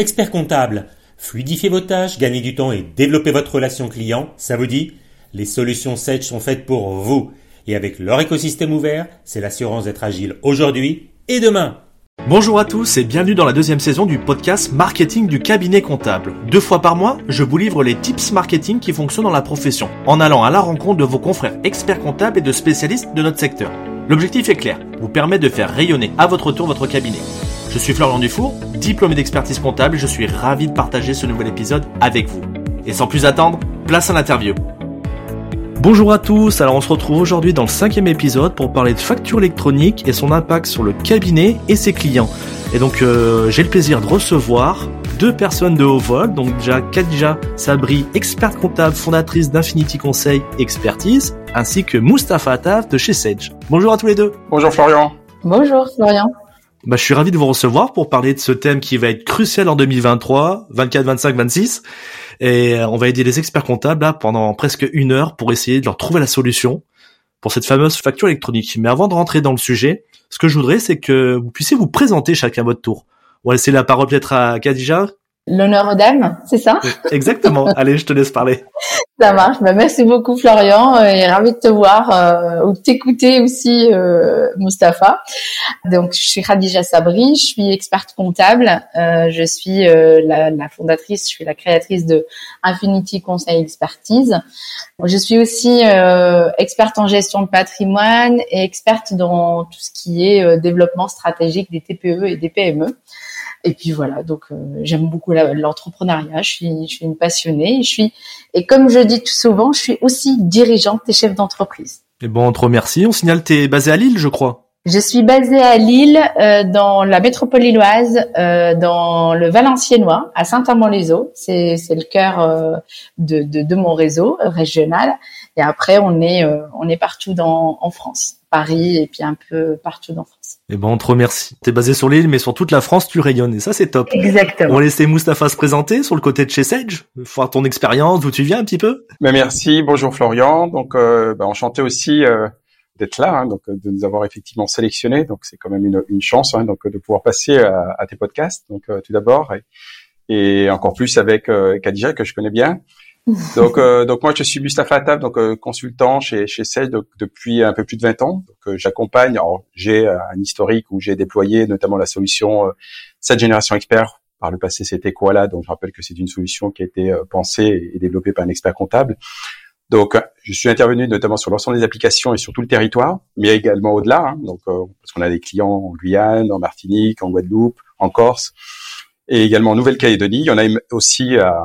Expert comptable, fluidifiez vos tâches, gagnez du temps et développez votre relation client, ça vous dit? Les solutions Sage sont faites pour vous. Et avec leur écosystème ouvert, c'est l'assurance d'être agile aujourd'hui et demain. Bonjour à tous et bienvenue dans la deuxième saison du podcast Marketing du cabinet comptable. Deux fois par mois, je vous livre les tips marketing qui fonctionnent dans la profession, en allant à la rencontre de vos confrères experts comptables et de spécialistes de notre secteur. L'objectif est clair, vous permettre de faire rayonner à votre tour votre cabinet. Je suis Florian Dufour, diplômé d'expertise comptable et je suis ravi de partager ce nouvel épisode avec vous. Et sans plus attendre, place à l'interview. Bonjour à tous, alors on se retrouve aujourd'hui dans le cinquième épisode pour parler de facture électronique et son impact sur le cabinet et ses clients. Et donc euh, j'ai le plaisir de recevoir deux personnes de haut vol, donc déjà Khadija Sabri, experte comptable, fondatrice d'Infinity Conseil Expertise, ainsi que Mustapha Attaf de chez Sage. Bonjour à tous les deux. Bonjour Florian. Bonjour Florian. Bah, je suis ravi de vous recevoir pour parler de ce thème qui va être crucial en 2023, 24, 25, 26. Et euh, on va aider les experts comptables pendant presque une heure pour essayer de leur trouver la solution pour cette fameuse facture électronique. Mais avant de rentrer dans le sujet, ce que je voudrais, c'est que vous puissiez vous présenter chacun votre tour. On va laisser la parole peut-être à Khadija, L'honneur aux dames, c'est ça? Exactement. Allez, je te laisse parler. Ça marche. Bah, merci beaucoup Florian euh, et ravi de te voir euh, ou de t'écouter aussi euh, Mustapha. Donc je suis Khadija Sabri, je suis experte comptable, euh, je suis la, la, fondatrice, je suis la créatrice de Infinity Conseil Expertise. Je suis aussi experte en gestion de patrimoine et experte dans tout ce qui est développement stratégique des TPE et des PME. Et puis voilà, donc euh, j'aime beaucoup l'entrepreneuriat. Je suis, je suis une passionnée. Je suis et comme je dis tout souvent, je suis aussi dirigeante et chef d'entreprise. Et bon, on te remercie. On signale que tu es basée à Lille, je crois. Je suis basée à Lille, euh, dans la métropole lilloise, euh, dans le Valenciennois, à Saint-Amand-les-Eaux. C'est c'est le cœur euh, de, de, de mon réseau régional. Et après, on est on est partout dans en France, Paris et puis un peu partout dans France. Eh ben, on te remercie. T'es basé sur l'île, mais sur toute la France, tu rayonnes. Et ça, c'est top. Exactement. On va laisser Mustapha se présenter sur le côté de chez Sage, voir ton expérience, d'où tu viens un petit peu. Ben, merci. Bonjour Florian. Donc, euh, ben, enchanté aussi euh, d'être là, hein, donc de nous avoir effectivement sélectionnés. Donc, c'est quand même une, une chance, hein, donc de pouvoir passer à, à tes podcasts. Donc, euh, tout d'abord, et, et, encore plus avec euh, Kadija que je connais bien donc, euh, donc moi je suis Mustapha Attab, donc euh, consultant chez chez Sage depuis un peu plus de 20 ans. Donc euh, j'accompagne. J'ai un historique où j'ai déployé notamment la solution cette génération expert. Par le passé, c'était Koala, donc je rappelle que c'est une solution qui a été pensée et développée par un expert comptable. Donc, je suis intervenu notamment sur l'ensemble des applications et sur tout le territoire, mais également au-delà. Hein, donc, parce qu'on a des clients en Guyane, en Martinique, en Guadeloupe, en Corse, et également en Nouvelle-Calédonie. Il y en a aussi à,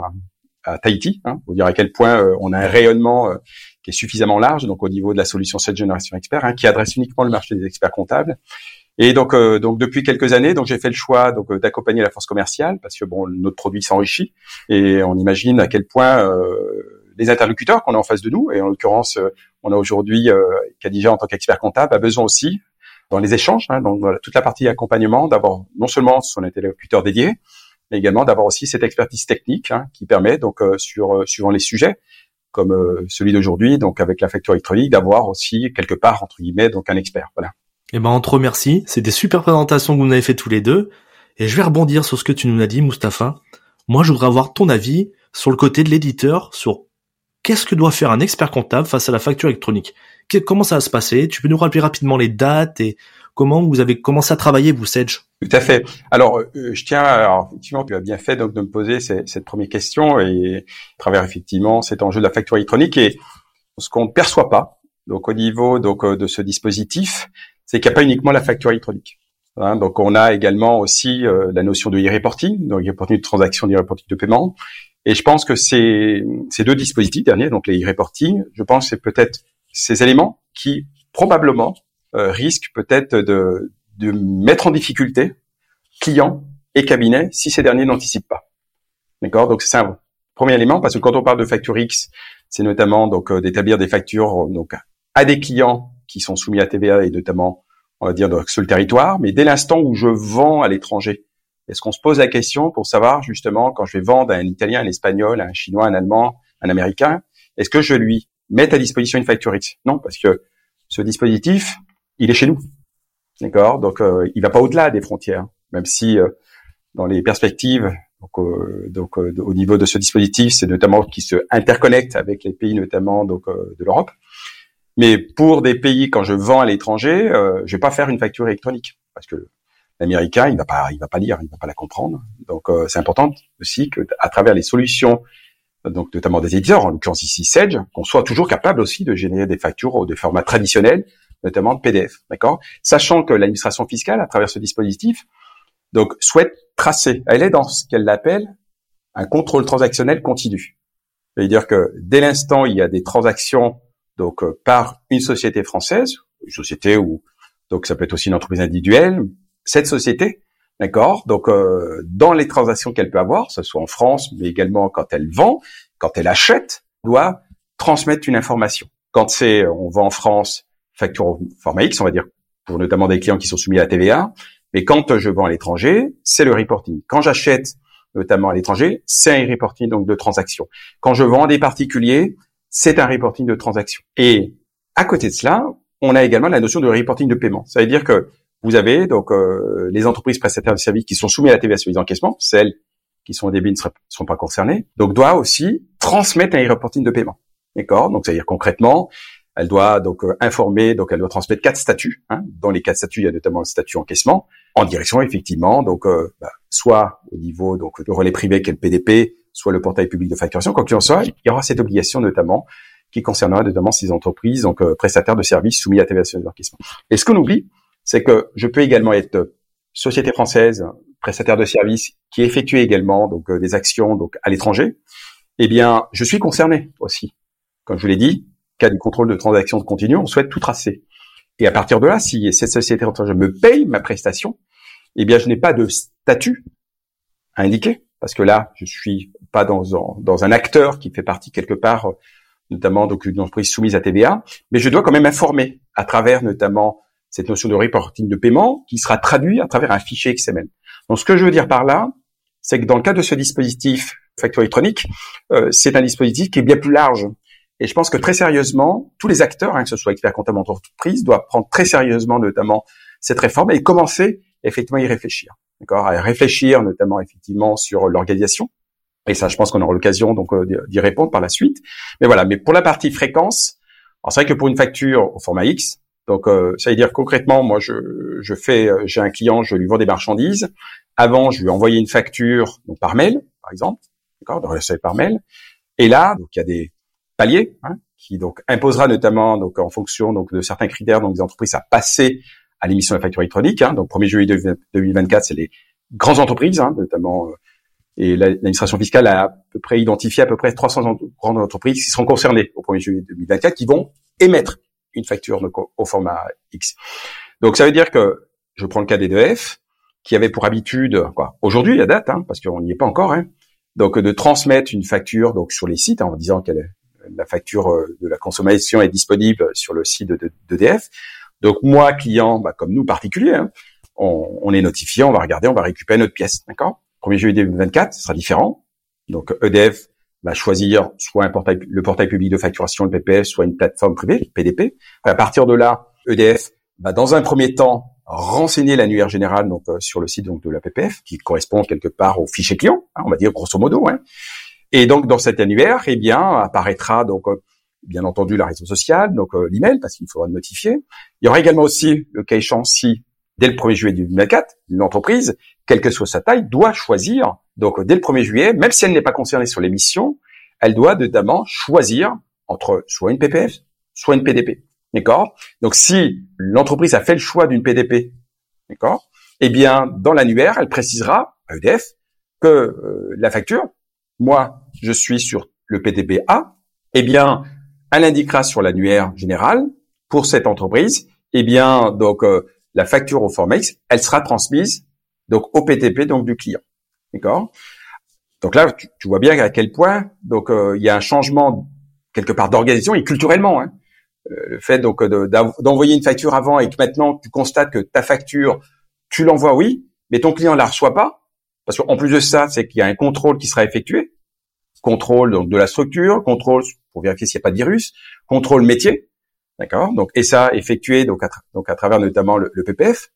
à Tahiti, hein, pour dire à quel point euh, on a un rayonnement euh, qui est suffisamment large, donc au niveau de la solution cette génération expert, hein, qui adresse uniquement le marché des experts comptables. Et donc, euh, donc depuis quelques années, donc j'ai fait le choix donc d'accompagner la force commerciale parce que bon, notre produit s'enrichit et on imagine à quel point les interlocuteurs qu'on a en face de nous, et en l'occurrence, on a aujourd'hui euh, Kadija en tant qu'expert comptable, a besoin aussi dans les échanges, hein, donc voilà, toute la partie accompagnement, d'avoir non seulement son interlocuteur dédié, mais également d'avoir aussi cette expertise technique hein, qui permet donc euh, sur euh, suivant les sujets comme euh, celui d'aujourd'hui, donc avec la facture électronique, d'avoir aussi quelque part entre guillemets donc un expert. Voilà. Eh ben, on te remercie. C'est des super présentations que vous avez fait tous les deux. Et je vais rebondir sur ce que tu nous as dit, Mustapha. Moi, je voudrais avoir ton avis sur le côté de l'éditeur, sur qu'est-ce que doit faire un expert comptable face à la facture électronique? comment ça va se passer? Tu peux nous rappeler rapidement les dates et comment vous avez commencé à travailler, vous, Sedge? Tout à fait. Alors, euh, je tiens, alors, effectivement, tu as bien fait donc de me poser cette, première question et à travers effectivement cet enjeu de la facture électronique et ce qu'on ne perçoit pas, donc au niveau donc euh, de ce dispositif, c'est qu'il n'y a pas uniquement la facture électronique. Hein, donc, on a également aussi euh, la notion de e-reporting, donc e-reporting de transaction, e-reporting de paiement. Et je pense que ces, deux dispositifs derniers, donc les e-reporting, je pense que c'est peut-être ces éléments qui probablement risquent peut-être de de mettre en difficulté clients et cabinets si ces derniers n'anticipent pas. D'accord? Donc c'est un premier élément parce que quand on parle de facture X, c'est notamment donc euh, d'établir des factures donc à des clients qui sont soumis à TVA et notamment on va dire sur le territoire, mais dès l'instant où je vends à l'étranger, est-ce qu'on se pose la question pour savoir justement quand je vais vendre à un Italien, un Espagnol, un Chinois, un Allemand, un Américain, est-ce que je lui mets à disposition une facture X? Non, parce que ce dispositif, il est chez nous. D'accord? Donc, euh, il va pas au-delà des frontières, même si euh, dans les perspectives Donc, donc au niveau de ce dispositif, c'est notamment qui se interconnecte avec les pays notamment donc de l'Europe. Mais pour des pays, quand je vends à l'étranger, euh, je vais pas faire une facture électronique parce que l'américain, il va pas, il va pas lire, il va pas la comprendre. Donc, euh, c'est important aussi que, à travers les solutions, donc notamment des éditeurs, en l'occurrence ici Sage, qu'on soit toujours capable aussi de générer des factures de format traditionnel, notamment de PDF, d'accord? Sachant que l'administration fiscale, à travers ce dispositif, donc souhaite tracer. Elle est dans ce qu'elle appelle un contrôle transactionnel continu. C'est-à-dire que dès l'instant il y a des transactions donc euh, par une société française, une société où donc ça peut être aussi une entreprise individuelle, cette société, d'accord, donc euh, dans les transactions qu'elle peut avoir, ce soit en France, mais également quand elle vend, quand elle achète, doit transmettre une information. Quand c'est on vend en France, facture au format X, on va dire pour notamment des clients qui sont soumis à la TVA, mais quand je vends à l'étranger, c'est le reporting. Quand j'achète notamment à l'étranger, c'est un reporting donc de transaction. Quand je vends à des particuliers, c'est un reporting de transaction. Et à côté de cela, on a également la notion de reporting de paiement. Ça veut dire que vous avez donc euh, les entreprises prestataires de services qui sont soumises à la TVA sur les encaissements, celles qui sont au débit ne sont pas concernées, donc doit aussi transmettre un reporting de paiement. D'accord? Donc, c'est-à-dire concrètement, elle doit donc euh, informer, donc elle doit transmettre quatre statuts. Hein. Dans les quatre statuts, il y a notamment le statut encaissement, en direction effectivement, donc euh, bah, soit au niveau donc de relais privé qu'est le PDP, soit le portail public de facturation. Quoi qu'il en soit, il y aura cette obligation notamment qui concernera notamment ces entreprises, donc prestataires de services soumis à TVA sur Et ce qu'on oublie, c'est que je peux également être société française, prestataire de services, qui effectue également donc euh, des actions donc à l'étranger. Eh bien, je suis concerné aussi. Comme je vous l'ai dit, cas du contrôle de transactions de continu, on souhaite tout tracer. Et à partir de là, si cette société étrangère me paye ma prestation, eh bien, je n'ai pas de statut à indiquer parce que là, je suis pas dans un, dans un acteur qui fait partie quelque part, euh, notamment donc entreprise soumise à TVA, mais je dois quand même informer à travers notamment cette notion de reporting de paiement qui sera traduit à travers un fichier XML. Donc, ce que je veux dire par là, c'est que dans le cas de ce dispositif facture électronique, euh, c'est un dispositif qui est bien plus large. Et je pense que très sérieusement, tous les acteurs, hein, que ce soit expert comptable entreprise, doivent prendre très sérieusement notamment cette réforme et commencer effectivement à y réfléchir d'accord, à réfléchir notamment effectivement sur l'organisation. Et ça, je pense qu'on aura l'occasion donc euh, d'y répondre par la suite. Mais voilà. Mais pour la partie fréquence, c'est vrai que pour une facture au format X, donc euh, ça veut dire concrètement, moi je, je fais, euh, j'ai un client, je lui vends des marchandises. Avant, je lui envoyais une facture donc par mail, par exemple, d'accord, donc par mail. Et là, donc il y a des paliers hein, qui donc imposera notamment donc en fonction donc de certains critères donc des entreprises à passer à l'émission de la facture électronique. Hein. Donc 1er juillet 2024, c'est les grandes entreprises, hein, notamment, euh, et l'administration fiscale a à peu près identifié à peu près 300 grandes entreprises qui seront concernées au 1er juillet 2024, qui vont émettre une facture au, format X. Donc ça veut dire que je prends le cas des d'EDF, qui avait pour habitude, quoi, aujourd'hui à date, hein, parce qu'on n'y est pas encore, hein, donc de transmettre une facture donc sur les sites en disant que la facture euh, de la consommation est disponible sur le site d'EDF. Donc moi, client, bah, comme nous, particuliers, hein, on, est notifié, on va regarder, on va récupérer notre pièce, d'accord? 1er juillet 2024, ce sera différent. Donc EDF va choisir soit un portail, le portail public de facturation, le PPF, soit une plateforme privée, le PDP. À partir de là, EDF va dans un premier temps renseigner l'annuaire général donc euh, sur le site donc de la PPF qui correspond quelque part au fichier client, hein, on va dire grosso modo. Hein. Et donc dans cet annuaire, eh bien apparaîtra donc euh, bien entendu la réseau social, donc euh, l'email, parce qu'il faudra notifier. Il y aura également aussi le cas échéant si, dès le 1er juillet 2024, l'entreprise, quelle que soit sa taille, doit choisir, donc dès le 1er juillet, même si elle n'est pas concernée sur l'émission, elle doit notamment choisir entre soit une PPF, soit une PDP. D'accord? Donc si l'entreprise a fait le choix d'une PDP, d'accord? Eh bien, dans l'annuaire, elle précisera à EDF que euh, la facture, moi, je suis sur le PDP A, eh bien, elle indiquera sur l'annuaire général pour cette entreprise, eh bien donc euh, la facture au Formex, elle sera transmise donc au PTP donc du client. D'accord? Donc là tu, vois bien à quel point donc euh, il y a un changement quelque part d'organisation et culturellement hein. Euh, le fait donc d'envoyer une facture avant et que maintenant tu constates que ta facture tu l'envoies oui, mais ton client la reçoit pas parce qu'en plus de ça, c'est qu'il y a un contrôle qui sera effectué contrôle donc de la structure, contrôle pour vérifier s'il n'y a pas de virus, contrôle métier, d'accord? Donc et ça effectué donc à, donc à travers notamment le, PPF.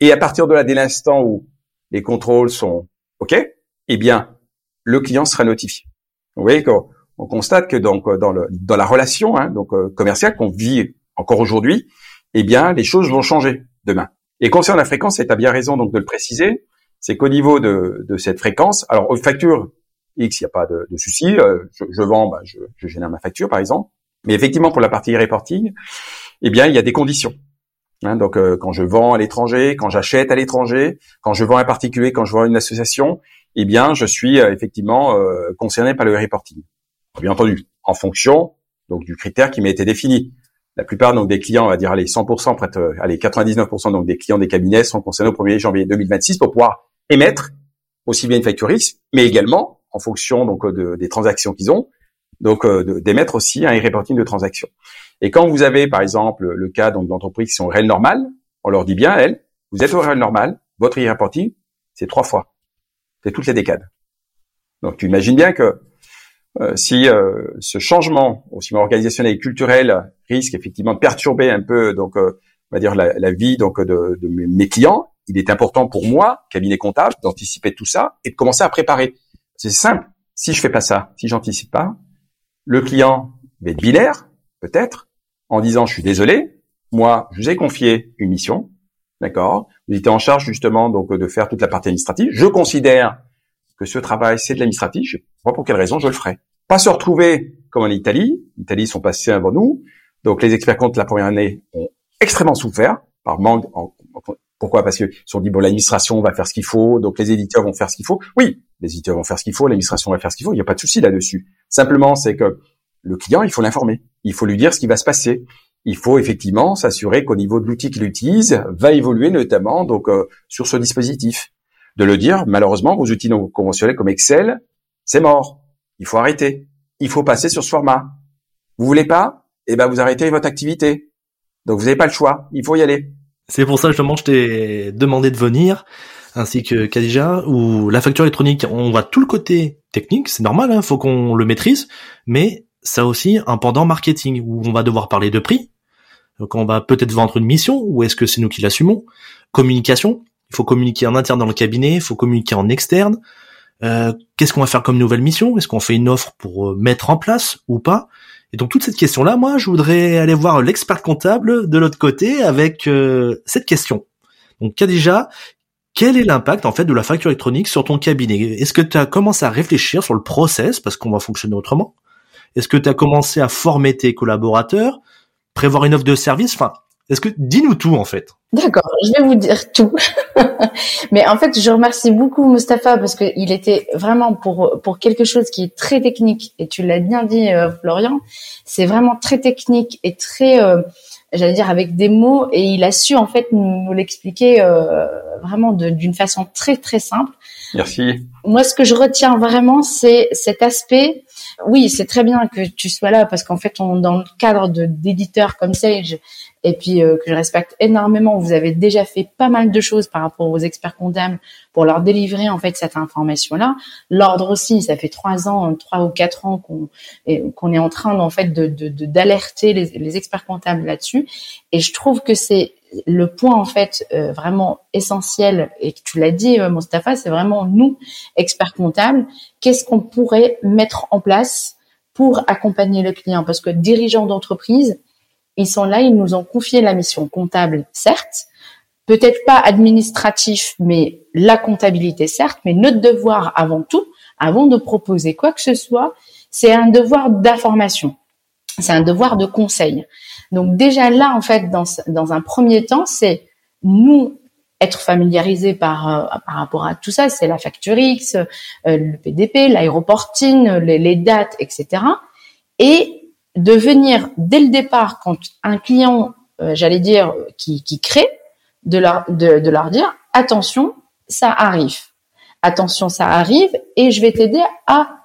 Et à partir de là, dès l'instant où les contrôles sont ok, eh bien, le client sera notifié. Vous voyez qu'on on constate que donc dans, le, dans la relation hein, donc euh, commerciale qu'on vit encore aujourd'hui, eh bien, les choses vont changer demain. Et concernant la fréquence, c'est à bien raison donc de le préciser, c'est qu'au niveau de, de, cette fréquence, alors aux factures X, il n'y a pas de, de souci, euh, je, je, vends, bah, je, je génère ma facture par exemple, mais effectivement pour la partie reporting, eh bien, il y a des conditions. Hein, donc, euh, quand je vends à l'étranger, quand j'achète à l'étranger, quand je vends à un particulier, quand je vends une association, eh bien, je suis euh, effectivement euh, concerné par le reporting. Bien entendu, en fonction donc du critère qui m'a été défini. La plupart donc des clients, on va dire allez 100%, près allez 99% donc des clients des cabinets sont concernés au 1er janvier 2026 pour pouvoir émettre aussi bien une facture mais également en fonction donc de, des transactions qu'ils ont, donc d'émettre aussi un reporting de transactions. Et quand vous avez, par exemple, le cas donc d'entreprises qui sont au réel normal, on leur dit bien, elles, vous êtes au réel normal, votre e-reporting, c'est trois fois. C'est toutes les décades. Donc tu imagines bien que euh, si euh, ce changement, aussi organisationnel et culturel, risque effectivement de perturber un peu, donc euh, on va dire la, vie donc de, de, mes clients, il est important pour moi, cabinet comptable, d'anticiper tout ça et de commencer à préparer. C'est simple. Si je fais pas ça, si j'anticipe pas, le client va être binaire, peut-être, en disant je suis désolé, moi je vous ai confié une mission, d'accord? Vous étiez en charge justement donc de faire toute la partie administrative. Je considère que ce travail c'est de l'administratif. Je sais pour quelle raison je le ferai. Pas se retrouver comme en Italie. L'Italie sont passés avant nous, donc les experts comptes la première année ont extrêmement souffert par manque. pourquoi? Parce qu'ils sont dit bon l'administration va faire ce qu'il faut, donc les éditeurs vont faire ce qu'il faut. Oui, les éditeurs vont faire ce qu'il faut, l'administration va faire ce qu'il faut. Il n'y a pas de souci là-dessus. Simplement c'est que le client, il faut l'informer. Il faut lui dire ce qui va se passer. Il faut effectivement s'assurer qu'au niveau de l'outil qu'il utilise, va évoluer notamment donc euh, sur ce dispositif. De le dire, malheureusement, vos outils non conventionnels comme Excel, c'est mort. Il faut arrêter. Il faut passer sur ce format. Vous voulez pas? Eh ben, vous arrêtez votre activité. Donc, vous n'avez pas le choix. Il faut y aller. C'est pour ça justement je t'ai demandé de venir, ainsi que Kadija, où la facture électronique, on voit tout le côté technique, c'est normal, il hein, faut qu'on le maîtrise, mais ça aussi un pendant marketing où on va devoir parler de prix, quand on va peut-être vendre une mission, ou est-ce que c'est nous qui l'assumons? Communication, il faut communiquer en interne dans le cabinet, il faut communiquer en externe. Euh, Qu'est-ce qu'on va faire comme nouvelle mission? Est-ce qu'on fait une offre pour euh, mettre en place ou pas? Et donc toute cette question-là, moi, je voudrais aller voir l'expert comptable de l'autre côté avec euh, cette question. Donc déjà, quel est l'impact en fait de la facture électronique sur ton cabinet? Est-ce que tu as commencé à réfléchir sur le process parce qu'on va fonctionner autrement? Est-ce que tu as commencé à former tes collaborateurs, prévoir une offre de service? Enfin, est-ce que dis-nous tout en fait D'accord, je vais vous dire tout. Mais en fait, je remercie beaucoup Mustapha parce qu'il était vraiment pour pour quelque chose qui est très technique et tu l'as bien dit euh, Florian, c'est vraiment très technique et très euh, j'allais dire avec des mots et il a su en fait nous, l'expliquer euh, vraiment d'une façon très très simple. Merci. Moi, ce que je retiens vraiment, c'est cet aspect oui, c'est très bien que tu sois là parce qu'en fait, on, dans le cadre de d'éditeurs comme Sage et puis euh, que je respecte énormément, vous avez déjà fait pas mal de choses par rapport aux experts comptables pour leur délivrer en fait cette information-là. L'ordre aussi, ça fait trois ans, trois ou quatre ans qu'on qu'on est en train en fait de d'alerter les, les experts comptables là-dessus. Et je trouve que c'est le point en fait euh, vraiment essentiel et que tu l'as dit euh, Mostafa, c'est vraiment nous experts comptables, qu'est-ce qu'on pourrait mettre en place pour accompagner le client? Parce que dirigeants d'entreprise, ils sont là, ils nous ont confié la mission comptable certes, peut-être pas administratif mais la comptabilité certes, mais notre devoir avant tout, avant de proposer quoi que ce soit, c'est un devoir d'information. C'est un devoir de conseil. Donc déjà là, en fait, dans, un premier temps, c'est nous être familiarisés par, euh, par rapport à tout ça, c'est la facture X, euh, le PDP, l'aéroportine, les, dates, etc. Et de venir dès le départ, quand un client, euh, j'allais dire, qui, qui crée, de leur, de, de leur dire, attention, ça arrive. Attention, ça arrive, et je vais t'aider à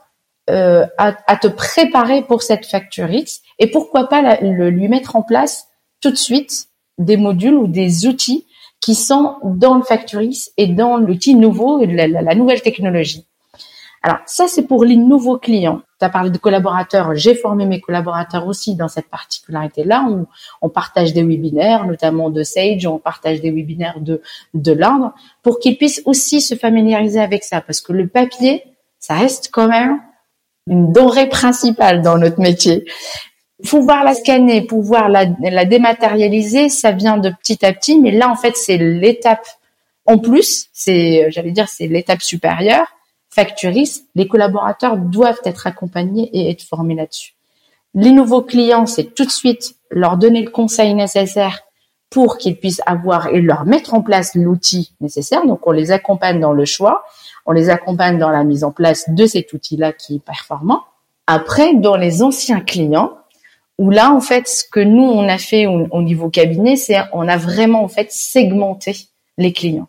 euh, à, à, te préparer pour cette facture X et pourquoi pas le, lui mettre en place tout de suite des modules ou des outils qui sont dans le facture X et dans l'outil nouveau, la, la, nouvelle technologie. Alors ça, c'est pour les nouveaux clients. Tu as parlé de collaborateurs. J'ai formé mes collaborateurs aussi dans cette particularité-là. On, on, partage des webinaires, notamment de Sage, on partage des webinaires de, de l'ordre pour qu'ils puissent aussi se familiariser avec ça. Parce que le papier, ça reste quand même une denrée principale dans notre métier. Pouvoir la scanner, pouvoir la, la dématérialiser, ça vient de petit à petit, mais là, en fait, c'est l'étape en plus, c'est, j'allais dire, c'est l'étape supérieure facturiste, les collaborateurs doivent être accompagnés et être formés là-dessus. Les nouveaux clients, c'est tout de suite leur donner le conseil nécessaire pour qu'ils puissent avoir et leur mettre en place l'outil nécessaire. Donc, on les accompagne dans le choix, on les accompagne dans la mise en place de cet outil-là qui est performant. Après, dans les anciens clients, où là, en fait, ce que nous, on a fait au, au niveau cabinet, c'est on a vraiment, en fait, segmenté les clients.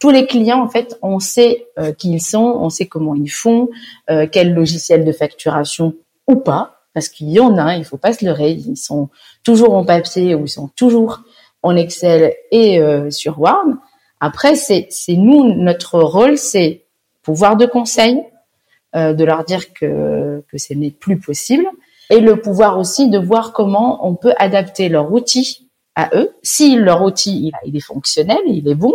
Tous les clients, en fait, on sait euh, qui ils sont, on sait comment ils font, euh, quel logiciel de facturation ou pas, parce qu'il y en a, il faut pas se leurrer, ils sont toujours en papier ou ils sont toujours en Excel et euh, sur Word. Après, c'est c'est nous notre rôle, c'est pouvoir de conseil, euh, de leur dire que que ce n'est plus possible, et le pouvoir aussi de voir comment on peut adapter leur outil à eux. Si leur outil il est fonctionnel, il est bon,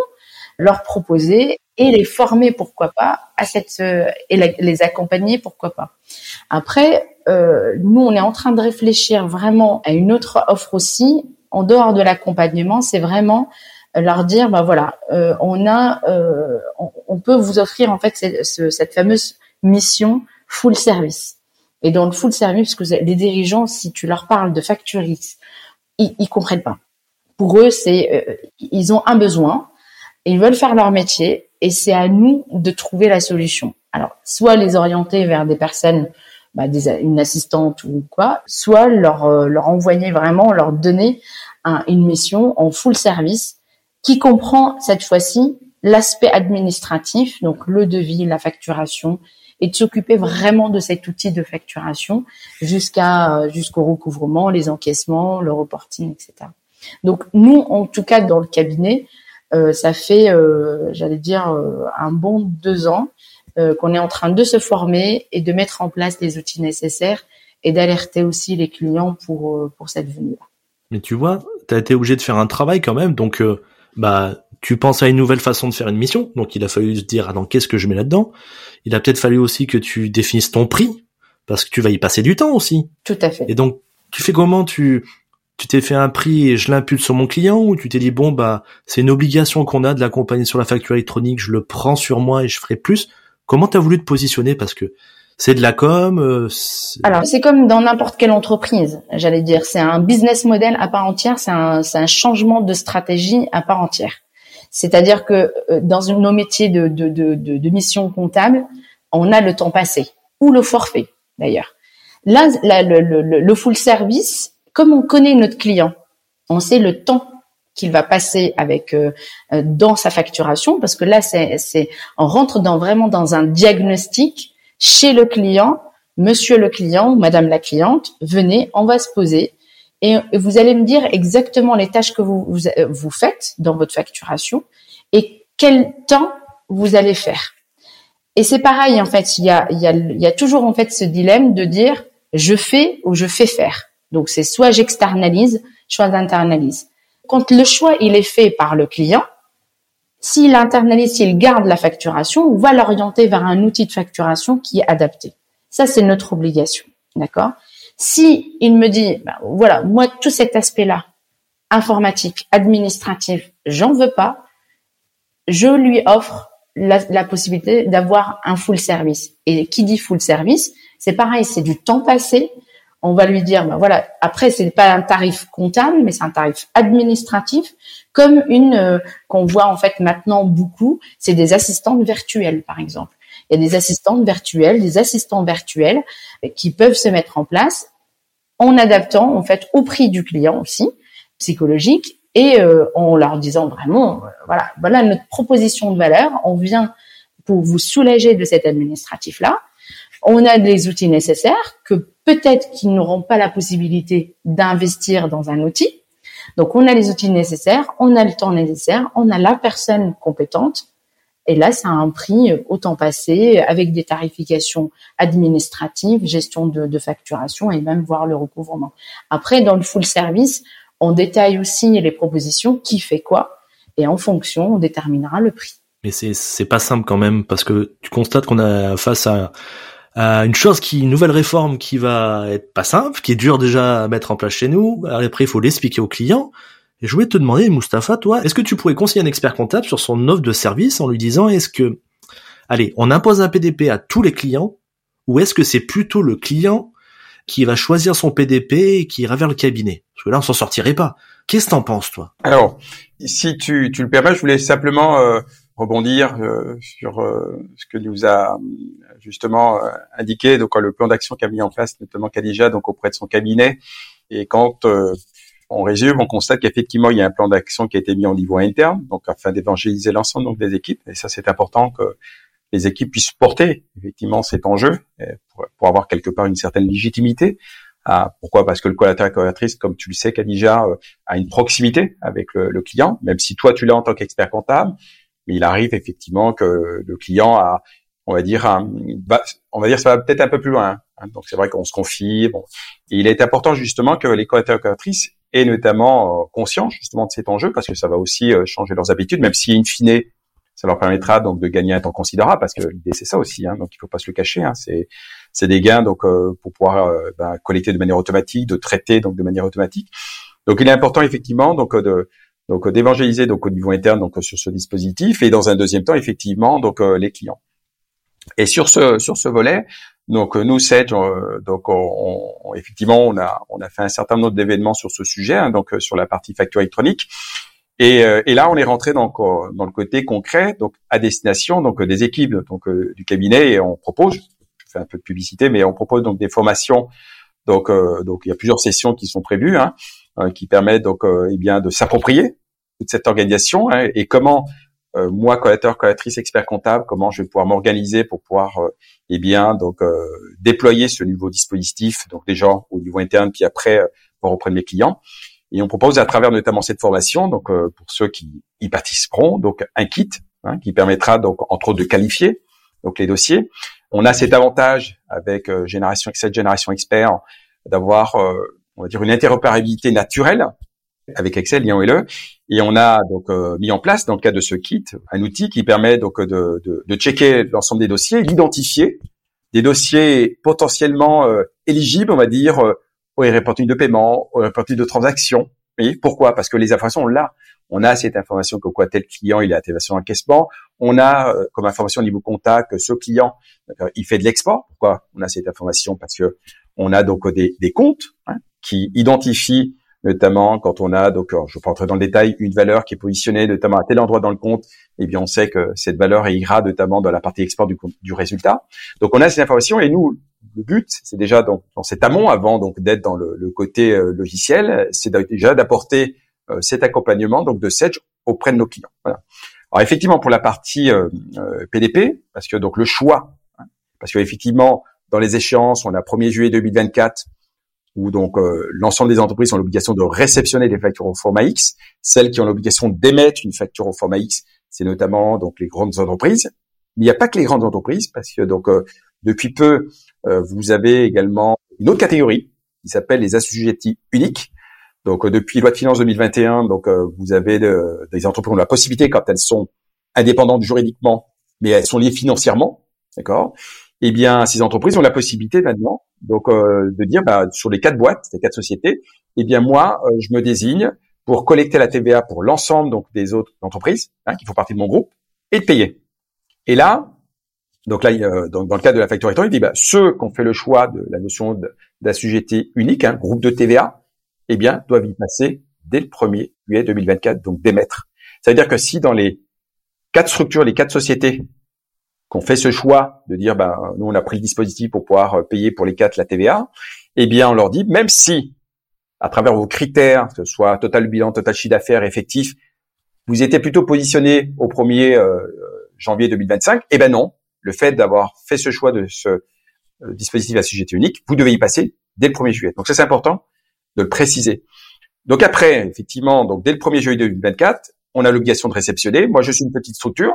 leur proposer et les former pourquoi pas à cette euh, et les accompagner pourquoi pas. Après, euh, nous on est en train de réfléchir vraiment à une autre offre aussi en dehors de l'accompagnement, c'est vraiment euh, leur dire bah voilà, euh, on a euh, on, peut vous offrir en fait cette, cette fameuse mission full service. Et dans le full service, parce que les dirigeants, si tu leur parles de facturix, ils, ils comprennent pas. Pour eux, c'est ils ont un besoin, ils veulent faire leur métier et c'est à nous de trouver la solution. Alors, soit les orienter vers des personnes, bah, une assistante ou quoi, soit leur, euh, envoyer vraiment, leur donner un, une mission en full service qui comprend cette fois-ci l'aspect administratif, donc le devis, la facturation, et de s'occuper vraiment de cet outil de facturation jusqu'à euh, jusqu'au recouvrement, les encaissements, le reporting, etc. Donc nous, en tout cas dans le cabinet, euh, ça fait, euh, j'allais dire, un bon deux ans qu'on est en train de se former et de mettre en place les outils nécessaires et d'alerter aussi les clients pour pour cette venue-là. Mais tu vois, tu as été obligé de faire un travail quand même, donc bah tu penses à une nouvelle façon de faire une mission, donc il a fallu se dire ah non qu'est-ce que je mets là-dedans? Il a peut-être fallu aussi que tu définisses ton prix parce que tu vas y passer du temps aussi. Tout à fait. Et donc tu fais comment? Tu tu t'es fait un prix et je l'impute sur mon client ou tu t'es dit bon bah c'est une obligation qu'on a de l'accompagner sur la facture électronique, je le prends sur moi et je ferai plus. Comment t'as voulu te positionner? Parce que c'est de la com euh, Alors c'est comme dans n'importe quelle entreprise, j'allais dire, c'est un business model à part entière, c'est un, un changement de stratégie à part entière. C'est-à-dire que euh, dans nos métiers de, mission comptable, on a le temps passé ou le forfait d'ailleurs. Là, le, full service, comme on connaît notre client, on sait le temps qu'il va passer avec euh, euh, dans sa facturation parce que là c'est c'est on rentre dans vraiment dans un diagnostic chez le client monsieur le client ou madame la cliente venez on va se poser et, vous allez me dire exactement les tâches que vous, vous, euh, vous faites dans votre facturation et quel temps vous allez faire et c'est pareil en fait il y a il y a il y a toujours en fait ce dilemme de dire je fais ou je fais faire donc c'est soit j'externalise, soit j'internalise. Quand le choix il est fait par le client, s'il internalise, s'il garde la facturation, on va l'orienter vers un outil de facturation qui est adapté. Ça c'est notre obligation, d'accord? Si il me dit, ben, voilà, moi tout cet aspect-là, informatique, administratif, j'en veux pas, je lui offre la, la possibilité d'avoir un full service. Et qui dit full service, c'est pareil, c'est du temps passé, on va lui dire, ben voilà, après c'est pas un tarif comptable, mais c'est un tarif administratif, comme une euh, qu'on voit en fait maintenant beaucoup, c'est des assistantes virtuelles par exemple. Il y a des assistantes virtuelles, des assistants virtuels euh, qui peuvent se mettre en place en adaptant en fait au prix du client aussi psychologique et euh, en leur disant vraiment, voilà, voilà notre proposition de valeur, on vient pour vous soulager de cet administratif là on a des outils nécessaires que peut-être qu'ils n'auront pas la possibilité d'investir dans un outil. Donc, on a les outils nécessaires, on a le temps nécessaire, on a la personne compétente Et là, ça a un prix au temps passé, avec des tarifications administratives, gestion de, facturation et même voir le recouvrement. Après, dans le full service, on détaille aussi les propositions, qui fait quoi, et en fonction, on déterminera le prix. Mais c'est c'est pas simple quand même parce que tu constates qu'on a face à, à une chose qui une nouvelle réforme qui va être pas simple, qui est dure déjà à mettre en place chez nous. Après, il faut l'expliquer aux clients. Et je voulais te demander, Mustapha, toi, est-ce que tu pourrais conseiller un expert comptable sur son offre de service en lui disant est-ce que, allez, on impose un PDP à tous les clients ou est-ce que c'est plutôt le client qui va choisir son PDP et qui ira vers le cabinet? Parce que là, on s'en sortirait pas. Qu'est-ce que t'en penses, toi? Alors, si tu, tu le permets, je voulais simplement euh, rebondir euh, sur euh, ce que nous a justement indiqué donc le plan d'action qu'a mis en place notamment Khadija donc auprès de son cabinet. Et quand on résume, on constate qu'effectivement, il y a un plan d'action qui a été mis au niveau interne, donc afin d'évangéliser l'ensemble des équipes. Et ça, c'est important que les équipes puissent porter effectivement cet enjeu pour, pour, avoir quelque part une certaine légitimité. Ah, pourquoi? Parce que le collatéral comme tu le sais, Kadija, euh, a une proximité avec le, client, même si toi tu l'as en tant qu'expert comptable, mais il arrive effectivement que le client a, on va dire, on va dire ça va peut-être un peu plus loin. Hein. Donc c'est vrai qu'on se confie. Il est important justement que les collatéral et notamment euh, conscients justement de cet enjeu parce que ça va aussi euh, changer leurs habitudes, même si in fine ça leur permettra donc de gagner un temps considérable parce que l'idée c'est ça aussi, hein, donc il faut pas se le cacher, hein, c'est c'est des gains donc euh, pour pouvoir ben, collecter de manière automatique, de traiter donc de manière automatique. Donc il est important effectivement donc de donc d'évangéliser donc au niveau interne donc sur ce dispositif et dans un deuxième temps effectivement donc les clients. Et sur ce sur ce volet, donc nous Sedge, donc on, effectivement on a on a fait un certain nombre d'événements sur ce sujet, hein, donc sur la partie facture électronique. Et, euh, et, là, on est rentré dans, dans le côté concret, donc à destination donc des équipes donc euh, du cabinet, et on propose, je fais un peu de publicité, mais on propose donc des formations. Donc, euh, donc il y a plusieurs sessions qui sont prévues, hein, qui permettent donc eh bien de s'approprier toute cette organisation hein, et comment euh, moi, collateur, collatrice, expert comptable, comment je vais pouvoir m'organiser pour pouvoir, euh, eh bien, donc euh, déployer ce nouveau dispositif, donc déjà au niveau interne, puis après euh, pour auprès de mes clients. Et on propose à travers notamment cette formation, donc pour ceux qui y participeront, donc un kit hein, qui permettra donc entre autres de qualifier donc les dossiers. On a cet avantage avec Génération Excel, Génération Expert d'avoir, on va dire, une interopérabilité naturelle avec Excel, lien le et on a donc euh, mis en place dans le cadre de ce kit un outil qui permet donc de, de, de checker l'ensemble des dossiers, d'identifier des dossiers potentiellement euh, éligibles, on va dire, euh, au de paiement, au reporting de transaction. Et pourquoi? Parce que les informations, on l'a. On a cette information que quoi tel client il est activation encaissement. On a comme information au niveau contact que ce client il fait de l'export. Pourquoi? On a cette information parce que on a donc des, des comptes hein, qui identifient notamment quand on a, donc je ne vais pas rentrer dans le détail, une valeur qui est positionnée notamment à tel endroit dans le compte, eh bien on sait que cette valeur ira notamment dans la partie export du, du résultat. Donc on a ces informations et nous, le but, c'est déjà donc, dans cet amont, avant donc d'être dans le, le côté euh, logiciel, c'est déjà d'apporter euh, cet accompagnement donc de Sedge auprès de nos clients. Voilà. Alors effectivement pour la partie PDP, euh, parce que donc le choix, hein, parce que effectivement dans les échéances, on a 1er juillet 2024 où donc euh, l'ensemble des entreprises ont l'obligation de réceptionner des factures au format X. Celles qui ont l'obligation d'émettre une facture au format X, c'est notamment donc les grandes entreprises. Mais il n'y a pas que les grandes entreprises, parce que donc euh, depuis peu, euh, vous avez également une autre catégorie qui s'appelle les assujettis uniques. Donc depuis loi de finances 2021, donc vous avez des entreprises ont la possibilité quand elles sont indépendantes juridiquement, mais elles sont liées financièrement, d'accord? Eh bien, ces entreprises ont la possibilité maintenant donc euh, de dire bah, sur les quatre boîtes, les quatre sociétés, eh bien moi, euh, je me désigne pour collecter la TVA pour l'ensemble donc des autres entreprises hein, qui font partie de mon groupe et de payer. Et là, donc là, euh, dans, le cadre de la facture il dit bah, ceux qui ont fait le choix de la notion d'assujetti unique, hein, groupe de TVA, eh bien doivent y passer dès le 1er juillet 2024, donc d'émettre. Ça veut dire que si dans les quatre structures, les quatre sociétés qu'on fait ce choix de dire, ben, nous, on a pris le dispositif pour pouvoir euh, payer pour les quatre la TVA, eh bien, on leur dit, même si, à travers vos critères, que ce soit total bilan, total chiffre d'affaires, effectif, vous étiez plutôt positionné au 1er euh, janvier 2025, eh ben non, le fait d'avoir fait ce choix de ce euh, dispositif à sujet unique, vous devez y passer dès le 1er juillet. Donc ça, c'est important de le préciser. Donc après, effectivement, donc dès le 1er juillet 2024, on a l'obligation de réceptionner. Moi, je suis une petite structure,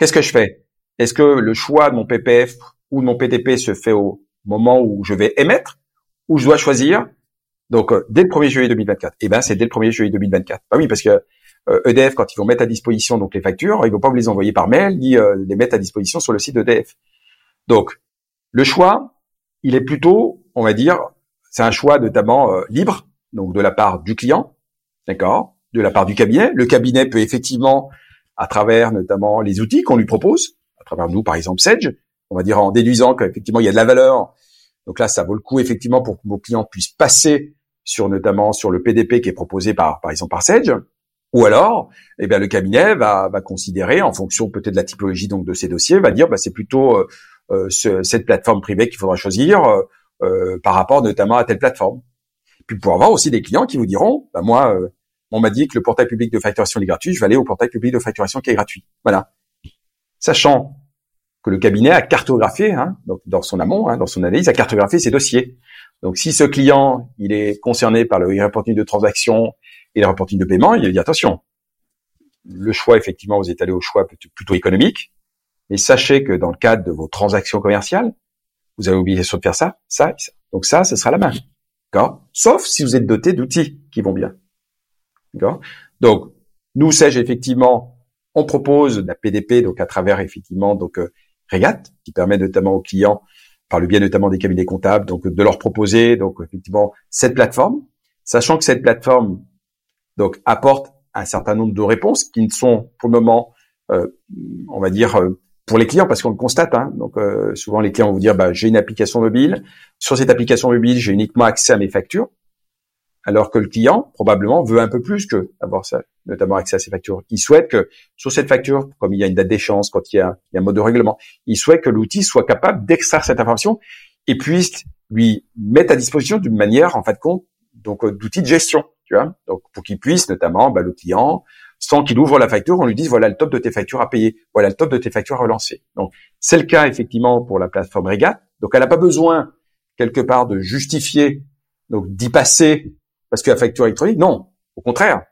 qu'est-ce que je fais? Est-ce que le choix de mon PPF ou de mon PTP se fait au moment où je vais émettre ou je dois choisir donc euh, dès le 1er juillet 2024 Eh ben c'est dès le 1er juillet 2024. Bah oui parce que EDF euh, e quand ils vont mettre à disposition donc les factures, ils vont pas vous les envoyer par mail ni euh, les mettre à disposition sur le site d'EDF. Donc le choix, il est plutôt, on va dire, c'est un choix notamment libre donc de la part du client, d'accord, de la part du cabinet. Le cabinet peut effectivement à travers notamment les outils qu'on lui propose, travers nous par exemple Sedge, on va dire en déduisant qu'effectivement il y a de la valeur. Donc là, ça vaut le coup effectivement pour que vos clients puissent passer sur notamment sur le PDP qui est proposé par par exemple par Sedge. Ou alors, eh bien, le cabinet va, va considérer, en fonction peut-être de la typologie donc de ces dossiers, va dire, bah, c'est plutôt euh, euh cette plateforme privée qu'il faudra choisir euh, euh, par rapport notamment à telle plateforme. Puis pour avoir aussi des clients qui vous diront, bah, moi, on m'a dit que le portail public de facturation est gratuit, je vais aller au portail public de facturation qui est gratuit. Voilà. Sachant que le cabinet a cartographié, hein, donc dans son amont, hein, dans son analyse, a cartographié ses dossiers. Donc si ce client, il est concerné par le reporting de transaction et le reporting de paiement, il dit attention, le choix, effectivement, vous êtes allé au choix plutôt économique, mais sachez que dans le cadre de vos transactions commerciales, vous avez l'obligation de faire ça, ça et ça. Donc ça, ce sera la main. D'accord? Sauf si vous êtes doté d'outils qui vont bien. D'accord? Donc, nous, sais effectivement, on propose la PDP, donc à travers, effectivement, donc euh, Regat, qui permet notamment aux clients, par le biais notamment des cabinets comptables, donc de leur proposer, donc effectivement, cette plateforme, sachant que cette plateforme, donc, apporte un certain nombre de réponses qui ne sont, pour le moment, euh, on va dire, euh, pour les clients, parce qu'on le constate. Hein, donc, souvent, les clients vont vous dire, bah, j'ai une application mobile. Sur cette application mobile, j'ai uniquement accès à mes factures alors que le client probablement veut un peu plus que avoir ça, notamment accès à ses factures. Il souhaite que sur cette facture, comme il y a une date d'échéance, quand il y, a, un mode de règlement, il souhaite que l'outil soit capable d'extraire cette information et puisse lui mettre à disposition d'une manière, en fait, de compte, donc euh, d'outils de gestion, tu vois, donc pour qu'il puisse notamment, bah, le client, sans qu'il ouvre la facture, on lui dise voilà le top de tes factures à payer, voilà le top de tes factures à relancer. Donc c'est le cas effectivement pour la plateforme Regat. Donc elle n'a pas besoin quelque part de justifier, donc d'y passer parce que la facture électronique, non. Au contraire,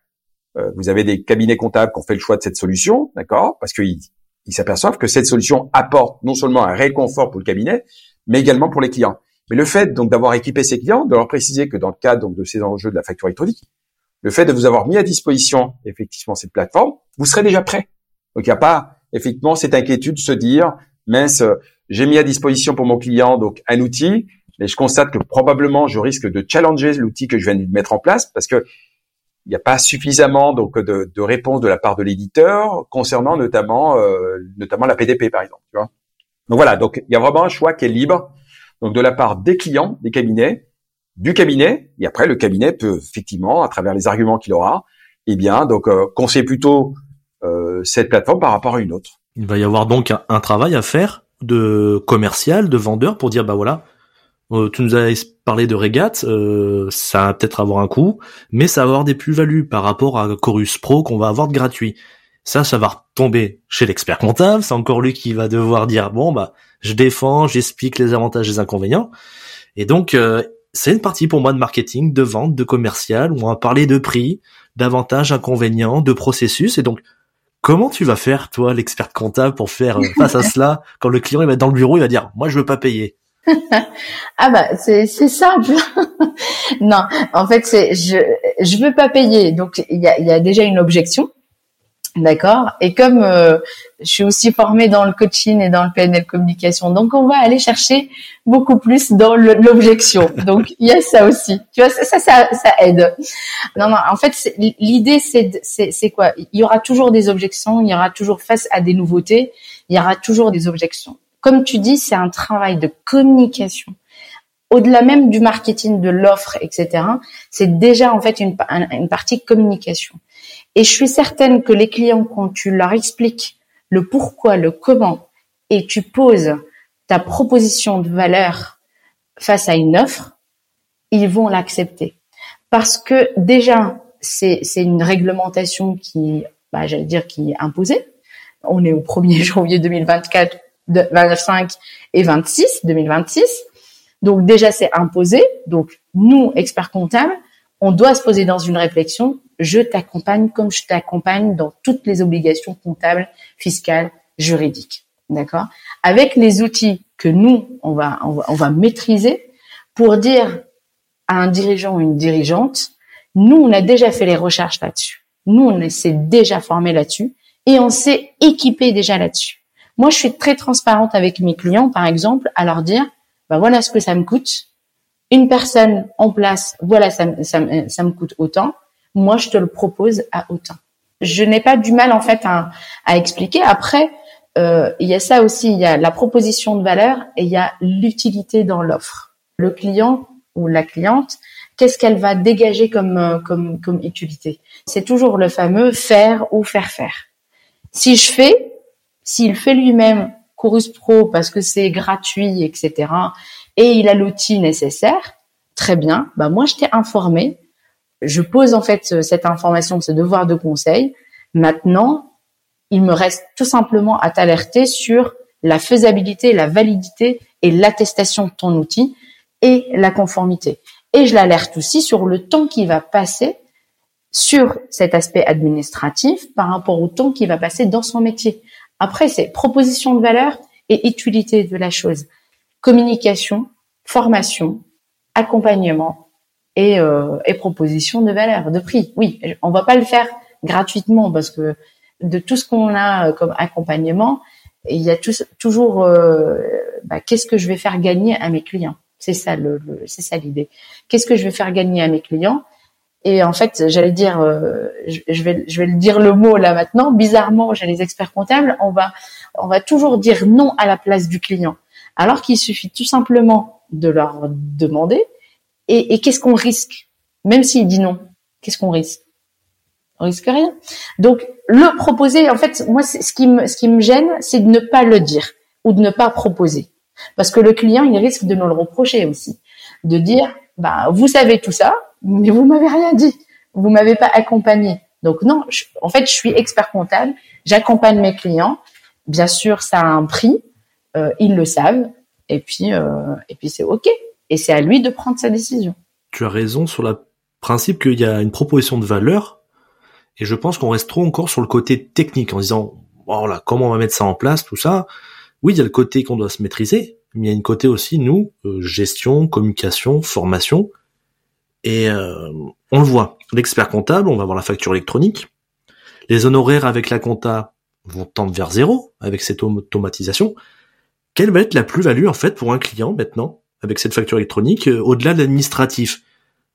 euh, vous avez des cabinets comptables qui ont fait le choix de cette solution, d'accord Parce qu'ils ils s'aperçoivent que cette solution apporte non seulement un réconfort pour le cabinet, mais également pour les clients. Mais le fait donc d'avoir équipé ces clients, de leur préciser que dans le cadre donc de ces enjeux de la facture électronique, le fait de vous avoir mis à disposition effectivement cette plateforme, vous serez déjà prêt. Donc il n'y a pas effectivement cette inquiétude de se dire mince, j'ai mis à disposition pour mon client donc un outil, mais je constate que probablement je risque de challenger l'outil que je viens de mettre en place parce que il n'y a pas suffisamment donc de, de réponses de la part de l'éditeur concernant notamment euh, notamment la PDP par exemple. Tu vois donc voilà, donc il y a vraiment un choix qui est libre donc de la part des clients, des cabinets, du cabinet et après le cabinet peut effectivement à travers les arguments qu'il aura, eh bien donc euh, conseiller plutôt euh, cette plateforme par rapport à une autre. Il va y avoir donc un, un travail à faire de commercial, de vendeur pour dire bah voilà, euh, tu nous as parlé de régate, euh, ça va peut-être avoir un coût, mais ça va avoir des plus-values par rapport à Chorus Pro qu'on va avoir de gratuit. Ça, ça va retomber chez l'expert comptable. C'est encore lui qui va devoir dire bon bah je défends, j'explique les avantages et les inconvénients. Et donc euh, c'est une partie pour moi de marketing, de vente, de commercial où on va parler de prix, d'avantages, inconvénients, de processus. Et donc comment tu vas faire toi, l'expert comptable, pour faire face à cela quand le client il va être dans le bureau, il va dire moi je veux pas payer. ah bah c'est c'est simple. non, en fait c'est je je veux pas payer. Donc il y a y a déjà une objection. D'accord? Et comme euh, je suis aussi formée dans le coaching et dans le PNL communication, donc on va aller chercher beaucoup plus dans l'objection. Donc il y a ça aussi. Tu vois, ça, ça, ça, aide. Non, non. En fait, l'idée c'est quoi? Il y aura toujours des objections. Il y aura toujours face à des nouveautés. Il y aura toujours des objections comme tu dis, c'est un travail de communication. Au-delà même du marketing, de l'offre, etc., c'est déjà en fait une, partie communication. Et je suis certaine que les clients, quand tu leur expliques le pourquoi, le comment, et tu poses ta proposition de valeur face à une offre, ils vont l'accepter. Parce que déjà, c'est une réglementation qui, bah, j'allais dire, qui est imposée. On est au 1er janvier 2024 25 et 26, 2026. Donc déjà, c'est imposé. Donc nous, experts comptables, on doit se poser dans une réflexion. Je t'accompagne comme je t'accompagne dans toutes les obligations comptables, fiscales, juridique. D'accord? Avec les outils que nous, on va, on va, on va maîtriser pour dire à un dirigeant ou une dirigeante, nous, on a déjà fait les recherches là-dessus. Nous, on s'est déjà formé là-dessus et on s'est équipé déjà là-dessus. Moi, je suis très transparente avec mes clients, par exemple, à leur dire, ben voilà ce que ça me coûte. Une personne en place, voilà, ça, me coûte autant. Moi, je te le propose à autant. Je n'ai pas du mal, en fait, à, à expliquer. Après, euh, il y a ça aussi, il y a la proposition de valeur et il y a l'utilité dans l'offre. Le client ou la cliente, qu'est-ce qu'elle va dégager comme, euh, comme, comme utilité? C'est toujours le fameux faire ou faire faire. Si je fais, s'il fait lui-même Chorus Pro parce que c'est gratuit, etc., et il a l'outil nécessaire, très bien, bah moi je t'ai informé, je pose en fait cette information, ce devoir de conseil. Maintenant, il me reste tout simplement à t'alerter sur la faisabilité, la validité et l'attestation de ton outil et la conformité. Et je l'alerte aussi sur le temps qui va passer sur cet aspect administratif par rapport au temps qui va passer dans son métier. Après, c'est proposition de valeur et utilité de la chose. Communication, formation, accompagnement et, euh, et proposition de valeur, de prix. Oui, on va pas le faire gratuitement parce que de tout ce qu'on a comme accompagnement, il y a toujours euh, bah, qu'est-ce que je vais faire gagner à mes clients? C'est ça le, c'est ça l'idée. Qu'est-ce que je vais faire gagner à mes clients? Et en fait, j'allais dire, euh, je, vais je vais le dire le mot là maintenant. Bizarrement, j'ai les experts comptables, on va on va toujours dire non à la place du client, alors qu'il suffit tout simplement de leur demander. Et, et qu'est-ce qu'on risque? Même s'il dit non, qu'est-ce qu'on risque? On risque rien. Donc le proposer, en fait, moi, ce qui me, ce qui me gêne, c'est de ne pas le dire ou de ne pas proposer, parce que le client, il risque de nous le reprocher aussi, de dire, bah, vous savez tout ça, mais vous m'avez rien dit, vous m'avez pas accompagné. Donc non, en fait, je suis expert comptable, j'accompagne mes clients. Bien sûr, ça a un prix, euh, ils le savent, et puis, euh, et puis c'est ok, et c'est à lui de prendre sa décision. Tu as raison sur le principe qu'il y a une proposition de valeur et je pense qu'on reste trop encore sur le côté technique en disant, voilà, comment on va mettre ça en place, tout ça? Oui, il y a le côté qu'on doit se maîtriser, mais il y a une côté aussi, nous, euh, gestion, communication, formation. Et euh, on le voit, l'expert comptable, on va avoir la facture électronique. Les honoraires avec la compta vont tendre vers zéro avec cette automatisation. Quelle va être la plus-value en fait pour un client maintenant avec cette facture électronique euh, au-delà de l'administratif?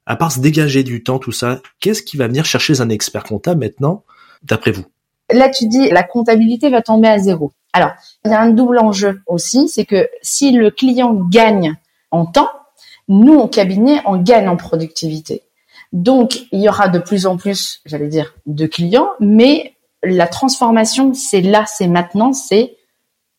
À part se dégager du temps, tout ça, qu'est-ce qui va venir chercher un expert comptable maintenant, d'après vous? Là, tu dis la comptabilité va tomber à zéro. Alors, il y a un double enjeu aussi, c'est que si le client gagne en temps, nous, au cabinet, on gagne en productivité. Donc, il y aura de plus en plus, j'allais dire, de clients, mais la transformation, c'est là, c'est maintenant, c'est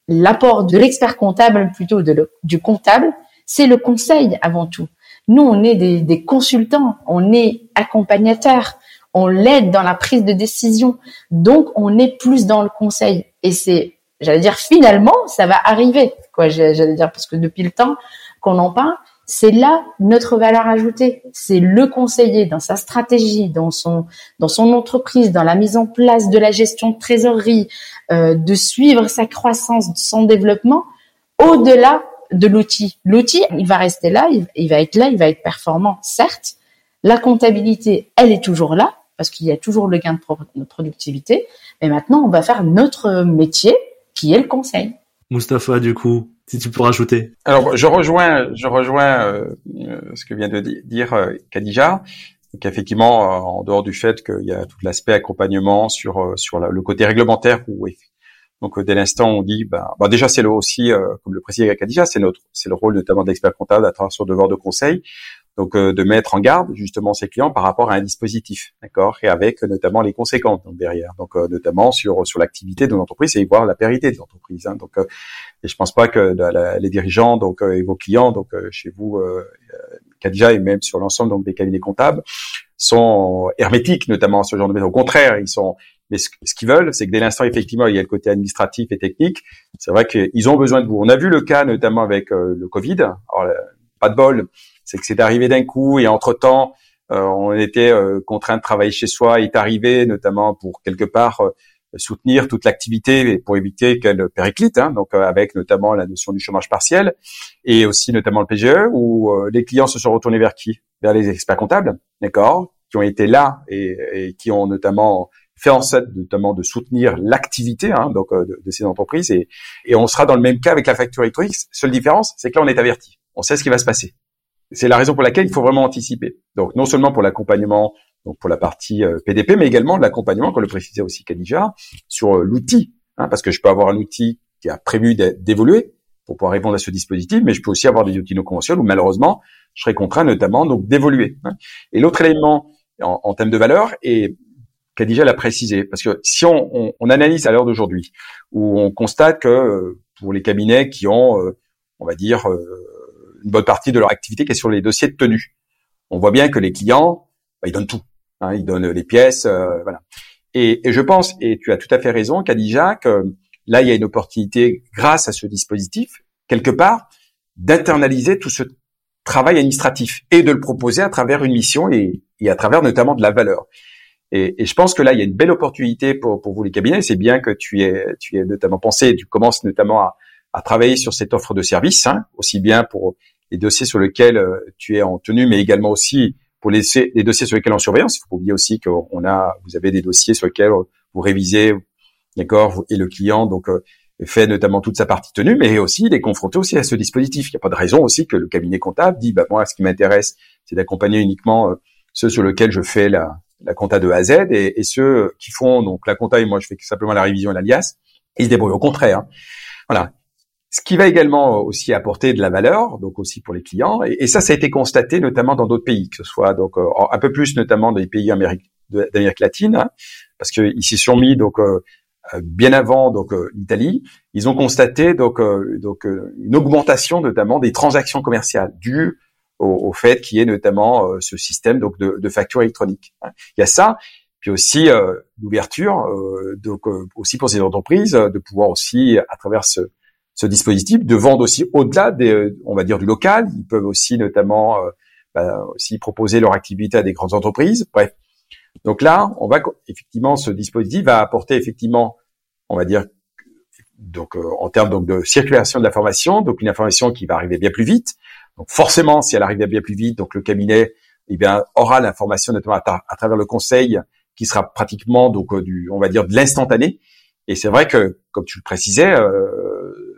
l'apport de l'expert comptable plutôt du comptable, c'est le conseil avant tout. Nous, on est des, consultants, on est accompagnateurs, on l'aide dans la prise de décision. Donc, on est plus dans le conseil. Et c'est, j'allais dire, finalement, ça va arriver. Quoi, j'allais dire, parce que depuis le temps qu'on en parle, c'est là notre valeur ajoutée. C'est le conseiller dans sa stratégie, dans son dans son entreprise, dans la mise en place de la gestion de trésorerie, euh, de suivre sa croissance, son développement, au-delà de l'outil. L'outil, il va rester là, il, va être là, il va être performant, certes. La comptabilité, elle est toujours là, parce qu'il y a toujours le gain de productivité. Mais maintenant, on va faire notre métier, qui est le conseil. Mustapha, du coup, si tu peux rajouter. Alors, je rejoins, je rejoins euh, euh, ce que vient de dire euh, Khadija. Donc effectivement, en dehors du fait qu'il y a tout l'aspect accompagnement sur sur le côté réglementaire où donc dès l'instant on dit, ben, ben déjà c'est le aussi, euh, comme le précisait Kadija, c'est notre, c'est le rôle notamment d'expert comptable à travers son devoir de conseil, donc euh, de mettre en garde justement ses clients par rapport à un dispositif, d'accord, et avec notamment les conséquences derrière, donc euh, notamment sur sur l'activité de l'entreprise et voir la pérennité de l'entreprise. Hein, donc, et je pense pas que les dirigeants donc et vos clients donc chez vous, Kadija et même sur l'ensemble donc des cabinets comptables sont hermétiques notamment à ce genre de méthode. Au contraire, ils sont mais ce, qu'ils veulent, c'est que dès l'instant, effectivement, il y a le côté administratif et technique. C'est vrai qu'ils ont besoin de vous. On a vu le cas notamment avec euh, le Covid. Alors, pas de bol, c'est que c'est arrivé d'un coup et entre-temps, euh, on était euh, contraint de travailler chez soi. Il est arrivé notamment pour quelque part soutenir toute l'activité pour éviter qu'elle périclite, hein, donc avec notamment la notion du chômage partiel et aussi notamment le PGE, où les clients se sont retournés vers qui? Vers les experts comptables, d'accord, qui ont été là et, et qui ont notamment fait en sorte notamment de soutenir l'activité hein, donc de, de, ces entreprises et, et on sera dans le même cas avec la facture électronique. Seule différence, c'est que là on est averti, on sait ce qui va se passer. C'est la raison pour laquelle il faut vraiment anticiper. Donc non seulement pour l'accompagnement, donc pour la partie PDP, euh, mais également l'accompagnement, comme le précisait aussi Khadija, sur euh, l'outil, hein, parce que je peux avoir un outil qui a prévu d'évoluer pour pouvoir répondre à ce dispositif, mais je peux aussi avoir des outils non conventionnels où malheureusement je serai contraint notamment donc d'évoluer. Hein. Et l'autre élément en, en, termes de valeur, et Khadija l'a précisé, parce que si on, on, on analyse à l'heure d'aujourd'hui, où on constate que euh, pour les cabinets qui ont, on va dire, une bonne partie de leur activité qui est sur les dossiers de tenue. On voit bien que les clients, bah, ils donnent tout. Hein, ils donnent les pièces, euh, voilà. Et, et, je pense, et tu as tout à fait raison, Khadija, que là, il y a une opportunité, grâce à ce dispositif, quelque part, d'internaliser tout ce travail administratif et de le proposer à travers une mission et, et à travers notamment de la valeur. Et, et, je pense que là, il y a une belle opportunité pour, pour vous les cabinets. C'est bien que tu aies, tu aies notamment pensé, tu commences notamment à, à travailler sur cette offre de service, hein, aussi bien pour les dossiers sur lesquels euh, tu es en tenue, mais également aussi pour les, les dossiers sur lesquels on surveillance. Il faut oublier aussi qu'on a, vous avez des dossiers sur lesquels vous révisez, d'accord, et le client donc euh, fait notamment toute sa partie tenue, mais aussi il est confronté aussi à ce dispositif. Il n'y a pas de raison aussi que le cabinet comptable dit, bah moi, ce qui m'intéresse, c'est d'accompagner uniquement euh, ceux sur lesquels je fais la, la compta de A à Z, et, et, ceux qui font donc la compta et moi je fais simplement la révision et l'alias, ils se débrouillent au contraire. Hein. Voilà. Ce qui va également aussi apporter de la valeur, donc aussi pour les clients. Et, ça, ça a été constaté notamment dans d'autres pays, que ce soit donc euh, un peu plus notamment dans les pays d'Amérique latine, hein, parce qu'ils s'y sont mis donc euh, euh, bien avant donc l'Italie. Ils ont constaté donc donc une augmentation notamment des transactions commerciales dues au, fait qu'il y ait notamment ce système donc de, de facture électronique. Hein. Il y a ça, puis aussi l'ouverture donc aussi pour ces entreprises de pouvoir aussi à travers ce ce dispositif, de vendre aussi au-delà des, on va dire du local. Ils peuvent aussi notamment euh, bah, aussi proposer leur activité à des grandes entreprises. Bref. Donc là, on va effectivement ce dispositif va apporter effectivement, on va dire donc euh, en termes donc de circulation de l'information, donc une information qui va arriver bien plus vite. Donc forcément, si elle arrive bien plus vite, donc le cabinet eh bien aura l'information notamment à, travers le conseil qui sera pratiquement donc euh, du on va dire de l'instantané. Et c'est vrai que comme tu le précisais,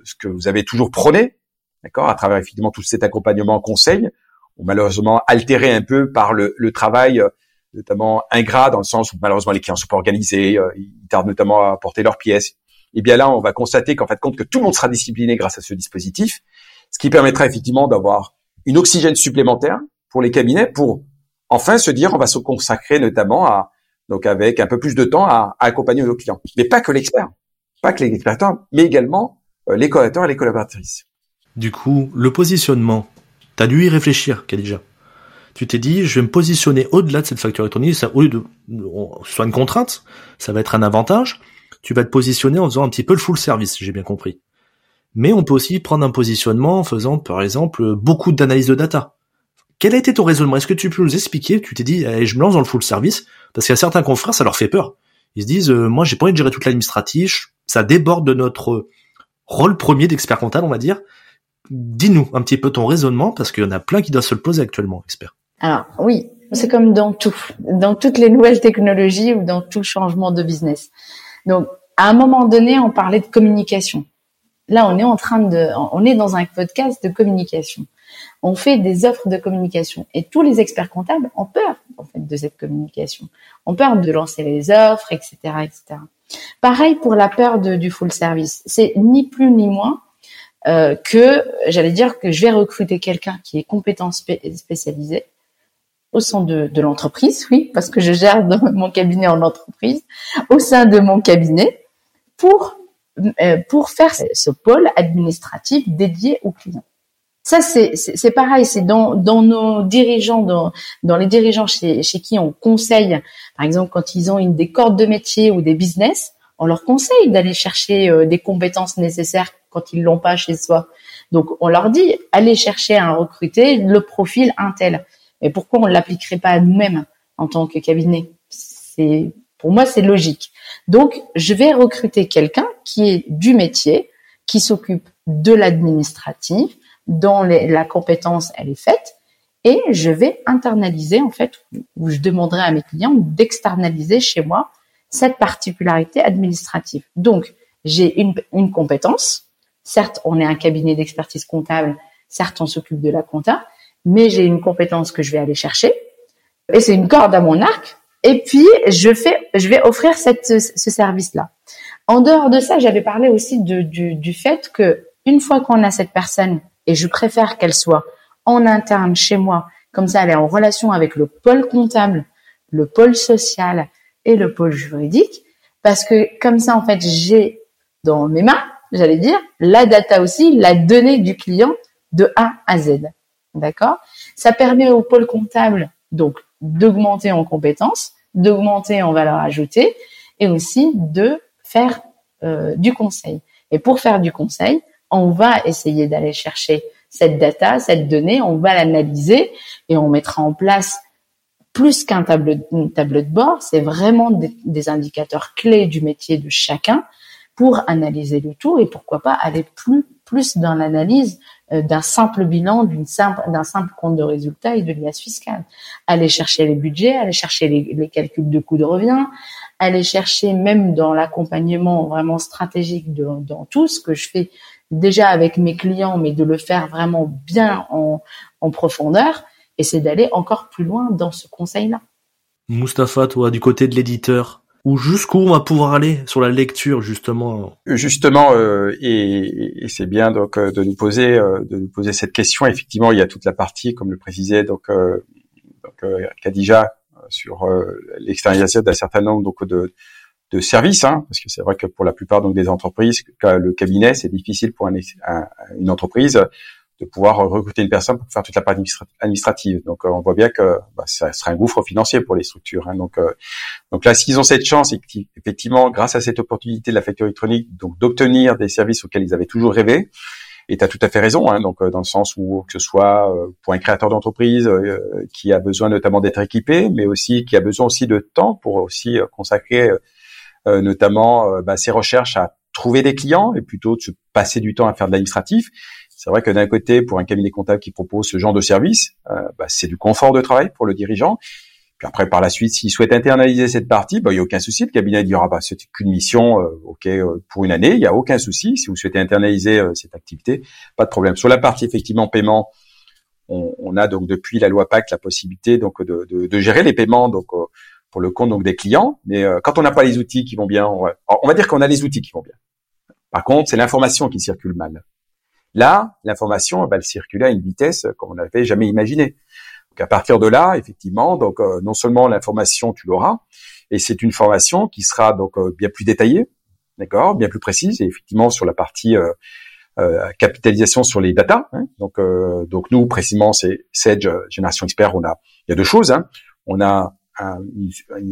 ce que vous avez toujours prôné, d'accord, à travers effectivement tout cet accompagnement en conseil, ou malheureusement altéré un peu par le, le, travail euh, notamment ingrat dans le sens où malheureusement les clients sont pas organisés, euh, ils tardent notamment à porter leurs pièces. Et bien là, on va constater qu'en fait compte que tout le monde sera discipliné grâce à ce dispositif, ce qui permettra effectivement d'avoir une oxygène supplémentaire pour les cabinets pour enfin se dire on va se consacrer notamment à donc avec un peu plus de temps à, à accompagner nos clients. Mais pas que l'expert, pas que l'expert, mais également les collaborateurs et les collaboratrices. Du coup, le positionnement, t'as dû y réfléchir, Khadija. Tu t'es dit, je vais me positionner au-delà de cette facture électronique, ça, au lieu de, soit une contrainte, ça va être un avantage. Tu vas te positionner en faisant un petit peu le full service, j'ai bien compris. Mais on peut aussi prendre un positionnement en faisant, par exemple, beaucoup d'analyse de data. Quel a été ton raisonnement? Est-ce que tu peux nous expliquer? Tu t'es dit, eh, je me lance dans le full service parce qu'il y a certains confrères, ça leur fait peur. Ils se disent, euh, moi, j'ai pas envie de gérer toute l'administratif, ça déborde de notre rôle premier d'expert comptable, on va dire. Dis-nous un petit peu ton raisonnement, parce qu'il y en a plein qui doivent se le poser actuellement, expert. Alors oui, c'est comme dans tout, dans toutes les nouvelles technologies ou dans tout changement de business. Donc, à un moment donné, on parlait de communication. Là, on est en train de, on est dans un podcast de communication. On fait des offres de communication et tous les experts comptables ont peur en fait de cette communication, ont peur de lancer les offres, etc., etc. Pareil pour la peur du full service. C'est ni plus ni moins euh, que, j'allais dire que je vais recruter quelqu'un qui est compétent spécialisé au sein de, de l'entreprise, oui, parce que je gère mon cabinet en entreprise, au sein de mon cabinet, pour euh, pour faire ce pôle administratif dédié aux clients. Ça, c'est pareil, c'est dans, dans nos dirigeants, dans, dans les dirigeants chez, chez qui on conseille, par exemple, quand ils ont une des cordes de métier ou des business, on leur conseille d'aller chercher euh, des compétences nécessaires quand ils l'ont pas chez soi. Donc, on leur dit, allez chercher à recruter le profil Intel. Mais pourquoi on ne l'appliquerait pas à nous-mêmes en tant que cabinet? C'est Pour moi, c'est logique. Donc, je vais recruter quelqu'un qui est du métier, qui s'occupe de l'administratif, dont la compétence elle est faite, et je vais internaliser en fait, ou je demanderai à mes clients d'externaliser chez moi cette particularité administrative. Donc, j'ai une, une compétence. Certes, on est un cabinet d'expertise comptable. Certes, on s'occupe de la compta, mais j'ai une compétence que je vais aller chercher. Et c'est une corde à mon arc. Et puis, je fais, je vais offrir cette, ce service-là. En dehors de ça, j'avais parlé aussi de, du, du fait que une fois qu'on a cette personne, et je préfère qu'elle soit en interne chez moi, comme ça elle est en relation avec le pôle comptable, le pôle social et le pôle juridique, parce que comme ça en fait j'ai dans mes mains, j'allais dire, la data aussi, la donnée du client de A à Z. D'accord? Ça permet au pôle comptable donc d'augmenter en compétences, d'augmenter en valeur ajoutée et aussi de faire euh, du conseil. Et pour faire du conseil, on va essayer d'aller chercher cette data, cette donnée, on va l'analyser et on mettra en place plus qu'un tableau, de bord, c'est vraiment des, indicateurs clés du métier de chacun pour analyser le tout et pourquoi pas aller plus dans l'analyse euh, d'un simple bilan, d'un simple compte de résultat et de liasse fiscale. Aller chercher les budgets, aller chercher les, calculs de coûts de revient, aller chercher même dans l'accompagnement vraiment stratégique dans tout ce que je fais déjà avec mes clients, mais de le faire vraiment bien en, en profondeur, et c'est d'aller encore plus loin dans ce conseil-là. Mustapha, toi, du côté de l'éditeur, ou jusqu'où on va pouvoir aller sur la lecture justement? Justement, euh, et, et c'est bien donc euh, de nous poser euh, de nous poser cette question. Effectivement, il y a toute la partie, comme le précisait donc, euh, donc Khadija, sur l'externalisation d'un certain nombre donc de de services, hein, parce que c'est vrai que pour la plupart donc des entreprises, le cabinet, c'est difficile pour une entreprise de pouvoir recruter une personne pour faire toute la partie administrative. Donc, euh, on voit bien que bah, ça sera un gouffre financier pour les structures. Hein. Donc, euh, donc là, s'ils ont cette chance, effectivement, grâce à cette opportunité de la facture électronique, donc d'obtenir des services auxquels ils avaient toujours rêvé, et tu as tout à fait raison, hein, donc euh, dans le sens où que ce soit pour un créateur d'entreprise qui a besoin notamment d'être équipé, mais aussi qui a besoin aussi de temps pour aussi consacrer euh, notamment euh, bah, ses recherches à trouver des clients et plutôt de se passer du temps à faire de l'administratif. C'est vrai que d'un côté, pour un cabinet comptable qui propose ce genre de service, euh, bah, c'est du confort de travail pour le dirigeant. Puis après, par la suite, s'il souhaite internaliser cette partie, bah, il n'y a aucun souci. Le cabinet dira, bah, c'est qu'une mission, ok, pour une année, il n'y a aucun souci. Si vous souhaitez internaliser cette activité, pas de problème. Sur la partie effectivement paiement, on, on, a donc depuis la loi PAC la possibilité donc de, de, de gérer les paiements donc pour le compte donc des clients. Mais euh, quand on n'a pas les outils qui vont bien, on va, dire qu'on a les outils qui vont bien. Par contre, c'est l'information qui circule mal. Là, l'information va circuler à une vitesse qu'on n'avait jamais imaginé. Donc à partir de là, effectivement, donc euh, non seulement l'information tu l'auras, et c'est une formation qui sera donc euh, bien plus détaillée, d'accord, bien plus précise, et effectivement sur la partie capitalisation sur les data. Hein. donc donc nous précisément c'est Sage Génération Expert, on a il y a deux choses. Hein. On a un,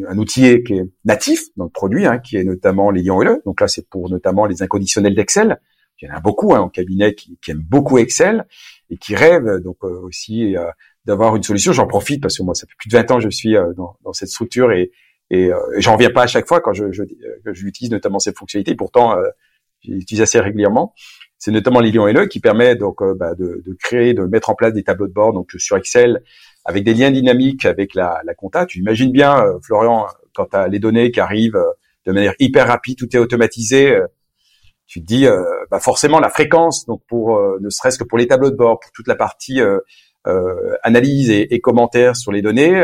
un, outil qui est natif dans le produit, hein, qui est notamment les ions LE. Donc là, c'est pour notamment les inconditionnels d'Excel. Il y en a beaucoup hein, en cabinet qui, aiment beaucoup Excel et qui rêvent donc euh, aussi euh, d'avoir une solution. J'en profite parce que moi, ça fait plus de 20 ans que je suis euh, dans, dans, cette structure et, et j'en reviens pas à chaque fois quand je, je, je utilise notamment ces fonctionnalités. Pourtant, j'utilise assez régulièrement. C'est notamment les Lyon LE qui permet donc bah, de, de, créer, de mettre en place des tableaux de bord donc sur Excel avec des liens dynamiques avec la, la compta. Tu imagines bien, euh, Florian, quand tu as les données qui arrivent euh, de manière hyper rapide, tout est automatisé. Euh, tu te dis, bah forcément, la fréquence, donc pour ne serait-ce que pour les tableaux de bord, pour toute la partie analyse et, et, commentaires sur les données,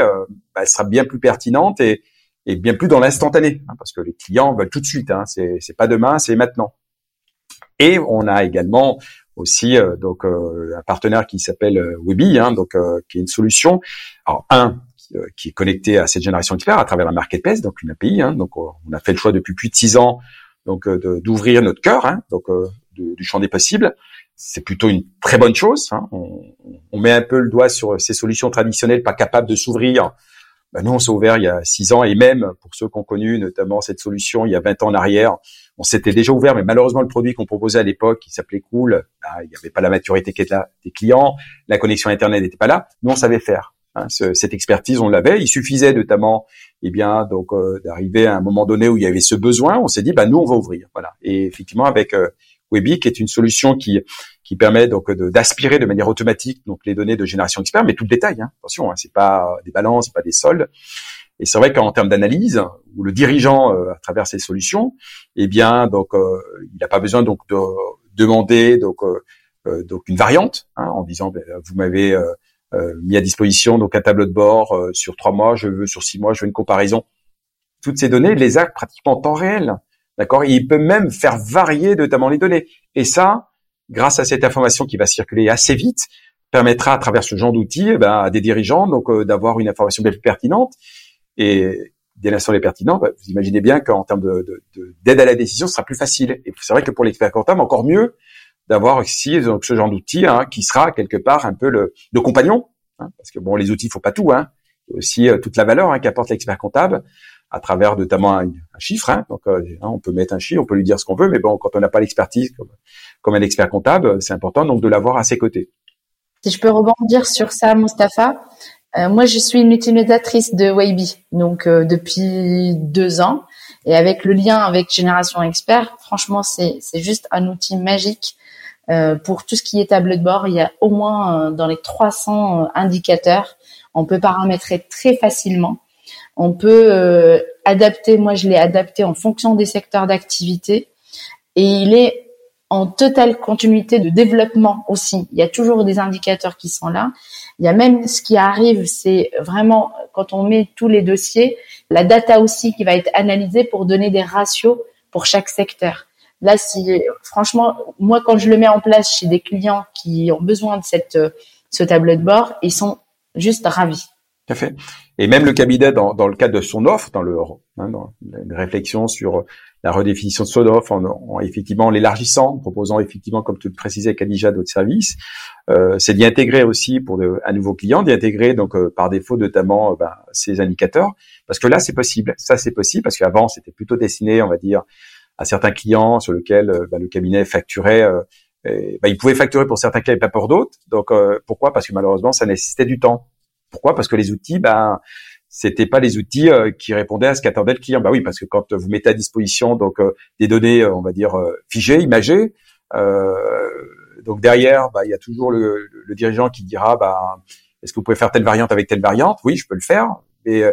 bah, elle sera bien plus pertinente et, et bien plus dans l'instantané, hein, parce que les clients veulent tout de suite. Hein, c'est pas demain, c'est maintenant. Et on a également aussi euh, donc euh, un partenaire qui s'appelle euh, Webi, hein, donc qui est une solution. Alors un qui est connecté à cette génération expert à travers la marketplace, donc une API. Hein, donc on a fait le choix depuis plus de six ans donc d'ouvrir notre cœur, hein, donc du champ des possibles. C'est plutôt une très bonne chose. Hein. On, on, met un peu le doigt sur ces solutions traditionnelles pas capables de s'ouvrir. Ben nous, on s'est ouvert il y a six ans et même pour ceux qui ont connu notamment cette solution il y a 20 ans en arrière, on s'était déjà ouvert, mais malheureusement le produit qu'on proposait à l'époque, qui s'appelait Cool, bah, il n'y avait pas la maturité des clients, la connexion internet n'était pas là. Nous on savait faire. Hein, cette expertise, on l'avait. Il suffisait notamment eh bien donc d'arriver à un moment donné où il y avait ce besoin, on s'est dit bah nous on va ouvrir, voilà. Et effectivement avec Webi, qui est une solution qui qui permet donc d'aspirer de, manière automatique donc les données de génération expert, mais tout le détail. Hein. Attention, hein, c'est pas des balances, c'est pas des soldes. Et c'est vrai qu'en termes d'analyse, où le dirigeant, à travers ces solutions, eh bien donc il n'a pas besoin donc de demander donc euh, donc une variante hein, en disant ben, vous m'avez euh, euh, mis à disposition donc un tableau de bord sur trois mois, je veux sur six mois, je veux une comparaison. Toutes ces données, il les a pratiquement en temps réel, d'accord? Il peut même faire varier notamment les données. Et ça, grâce à cette information qui va circuler assez vite, permettra à travers ce genre d'outils eh ben, à des dirigeants donc d'avoir une information bien plus pertinente. Et dès l'instant est pertinent, bah, vous imaginez bien qu'en termes de, d'aide à la décision, ce sera plus facile. Et c'est vrai que pour l'expert comptable, encore mieux, d'avoir ici ce genre d'outil hein, qui sera quelque part un peu le, le compagnon, hein, parce que bon, les outils, il faut pas tout, hein, aussi euh, toute la valeur hein, qu'apporte l'expert comptable à travers notamment un, chiffre. Hein, donc, euh, hein, on peut mettre un chiffre, on peut lui dire ce qu'on veut, mais bon, quand on n'a pas l'expertise comme, comme un expert comptable, c'est important donc de l'avoir à ses côtés. Si je peux rebondir sur ça, Mustapha, euh, moi je suis une utilisatrice de Waybe, donc depuis deux ans, et avec le lien avec Génération Expert, franchement c'est juste un outil magique euh, pour tout ce qui est tableau de bord, il y a au moins euh, dans les 300 euh, indicateurs. On peut paramétrer très facilement. On peut adapter, moi je l'ai adapté en fonction des secteurs d'activité. Et il est en totale continuité de développement aussi. Il y a toujours des indicateurs qui sont là. Il y a même ce qui arrive, c'est vraiment quand on met tous les dossiers, la data aussi qui va être analysée pour donner des ratios pour chaque secteur. Là, si franchement, moi quand je le mets en place chez des clients qui ont besoin de cette euh, ce tableau de bord, ils sont juste ravis. Tout à fait. Et même le cabinet, dans, dans le cadre de son offre, dans le hein, dans une réflexion sur la redéfinition de son offre, en, effectivement en l'élargissant, en proposant effectivement, comme tu le précisais, Kadija, d'autres services, euh, c'est d'y intégrer aussi pour de, un nouveau client, d'y intégrer donc euh, par défaut notamment euh, ben, ces indicateurs, parce que là c'est possible, ça c'est possible, parce qu'avant c'était plutôt destiné, on va dire, à certains clients sur lesquels euh, bah, le cabinet facturait. Euh, bah, il pouvait facturer pour certains clients et pas pour d'autres. Donc euh, pourquoi? Parce que malheureusement, ça nécessitait du temps. Pourquoi? Parce que les outils, bah, c'était pas les outils qui répondaient à ce qu'attendait le client. Bah oui, parce que quand vous mettez à disposition donc des données, on va dire figées, imagées, donc derrière, bah, il y a toujours le, dirigeant qui dira, bah, est-ce que vous pouvez faire telle variante avec telle variante? Oui, je peux le faire. Mais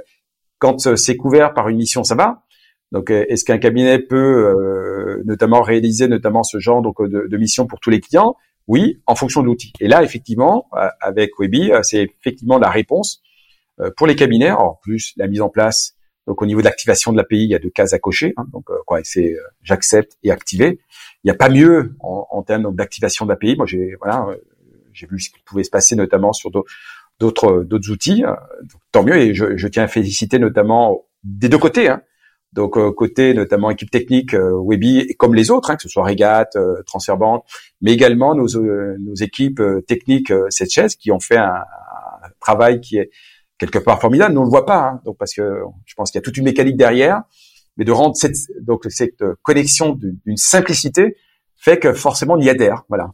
quand c'est couvert par une mission, ça va. Donc, euh, est-ce qu'un cabinet peut euh, notamment réaliser notamment ce genre donc, de mission pour tous les clients? Oui, en fonction de l'outil. Et là, effectivement, euh, avec Webi, c'est effectivement la réponse pour les cabinets. En plus, la mise en place. Donc, au niveau d'activation de l'API, il y a deux cases à cocher. Hein, donc, quoi, c'est j'accepte et activer. Il n'y a pas mieux en, en termes d'activation de l'API. Moi, j'ai voilà, j'ai vu ce qui pouvait se passer notamment sur d'autres d'autres outils. Donc, tant mieux. Et je, je, tiens à féliciter notamment des deux côtés. Hein, donc euh, côté notamment équipe technique euh, Webi, comme les autres, hein, que ce soit Regat, euh, Transferbank, mais également nos, nos équipes techniques cette chaise qui ont fait un, travail qui est quelque part formidable. Nous on le voit pas, hein, donc parce que je pense qu'il y a toute une mécanique derrière, mais de rendre cette donc cette connexion d'une simplicité fait que forcément on y adhère. Voilà.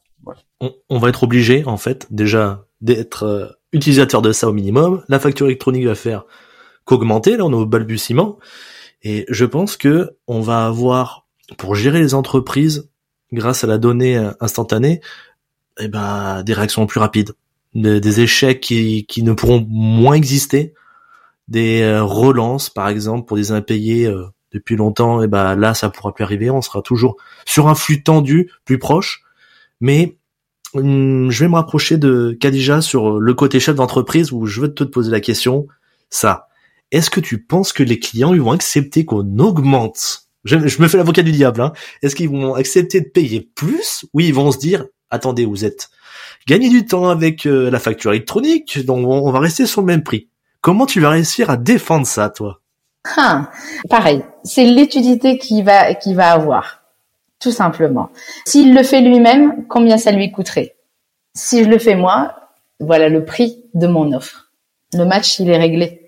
On, on, va être obligé en fait déjà d'être utilisateur de ça au minimum. La facture électronique va faire qu'augmenter. Là on est. Et je pense que on va avoir, pour gérer les entreprises, grâce à la donnée instantanée, eh ben, des réactions plus rapides, des, échecs qui, ne pourront moins exister, des euh, relances, par exemple, pour des impayés euh, depuis longtemps, et eh ben là, ça pourra plus arriver. On sera toujours sur un flux tendu, plus proche. Mais hum, je vais me rapprocher de Kadija sur le côté chef d'entreprise où je veux te poser la question. Ça, est-ce que tu penses que les clients ils vont accepter qu'on augmente? Je, me fais l'avocat du diable. Hein. Est-ce qu'ils vont accepter de payer plus? Ou ils vont se dire attendez vous êtes gagné du temps avec euh, la facture électronique donc on, va rester sur le même prix. Comment tu vas réussir à défendre ça toi? Ah, Pareil, c'est l'étudiité qui va qui va avoir tout simplement. S'il le fait lui-même, combien ça lui coûterait? Si je le fais moi, voilà le prix de mon offre. Le match il est réglé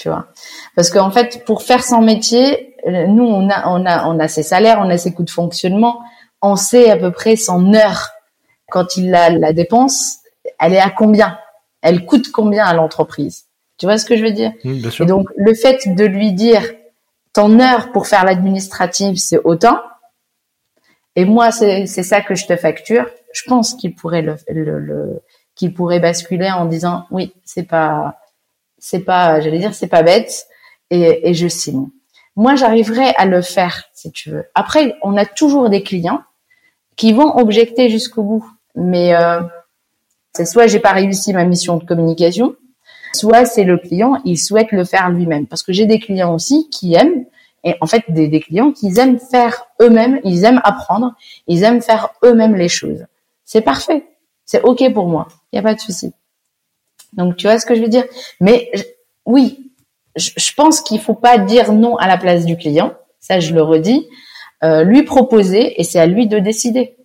tu vois. Parce qu'en fait, pour faire son métier, euh, nous, on a, on a, on a ses salaires, on a ses coûts de fonctionnement, on sait à peu près son heure. Quand il a la dépense, elle est à combien? Elle coûte combien à l'entreprise? Tu vois ce que je veux dire? Mmh, bien sûr. Et donc, le fait de lui dire ton heure pour faire l'administrative, c'est autant, et moi, c'est c'est ça que je te facture, je pense qu'il pourrait le, le, le- qu'il pourrait basculer en disant oui, c'est pas, c'est pas, j'allais dire, c'est pas bête, et, et je signe. Moi, j'arriverai à le faire, si tu veux. Après, on a toujours des clients qui vont objecter jusqu'au bout, mais euh, c'est soit j'ai pas réussi ma mission de communication, soit c'est le client, il souhaite le faire lui-même. Parce que j'ai des clients aussi qui aiment, et en fait des, des clients qui aiment faire eux-mêmes, ils aiment apprendre, ils aiment faire eux-mêmes les choses. C'est parfait, c'est ok pour moi, il y a pas de souci. Donc tu vois ce que je veux dire? Mais oui, je, je pense qu'il faut pas dire non à la place du client, ça je le redis, euh, lui proposer et c'est à lui de décider.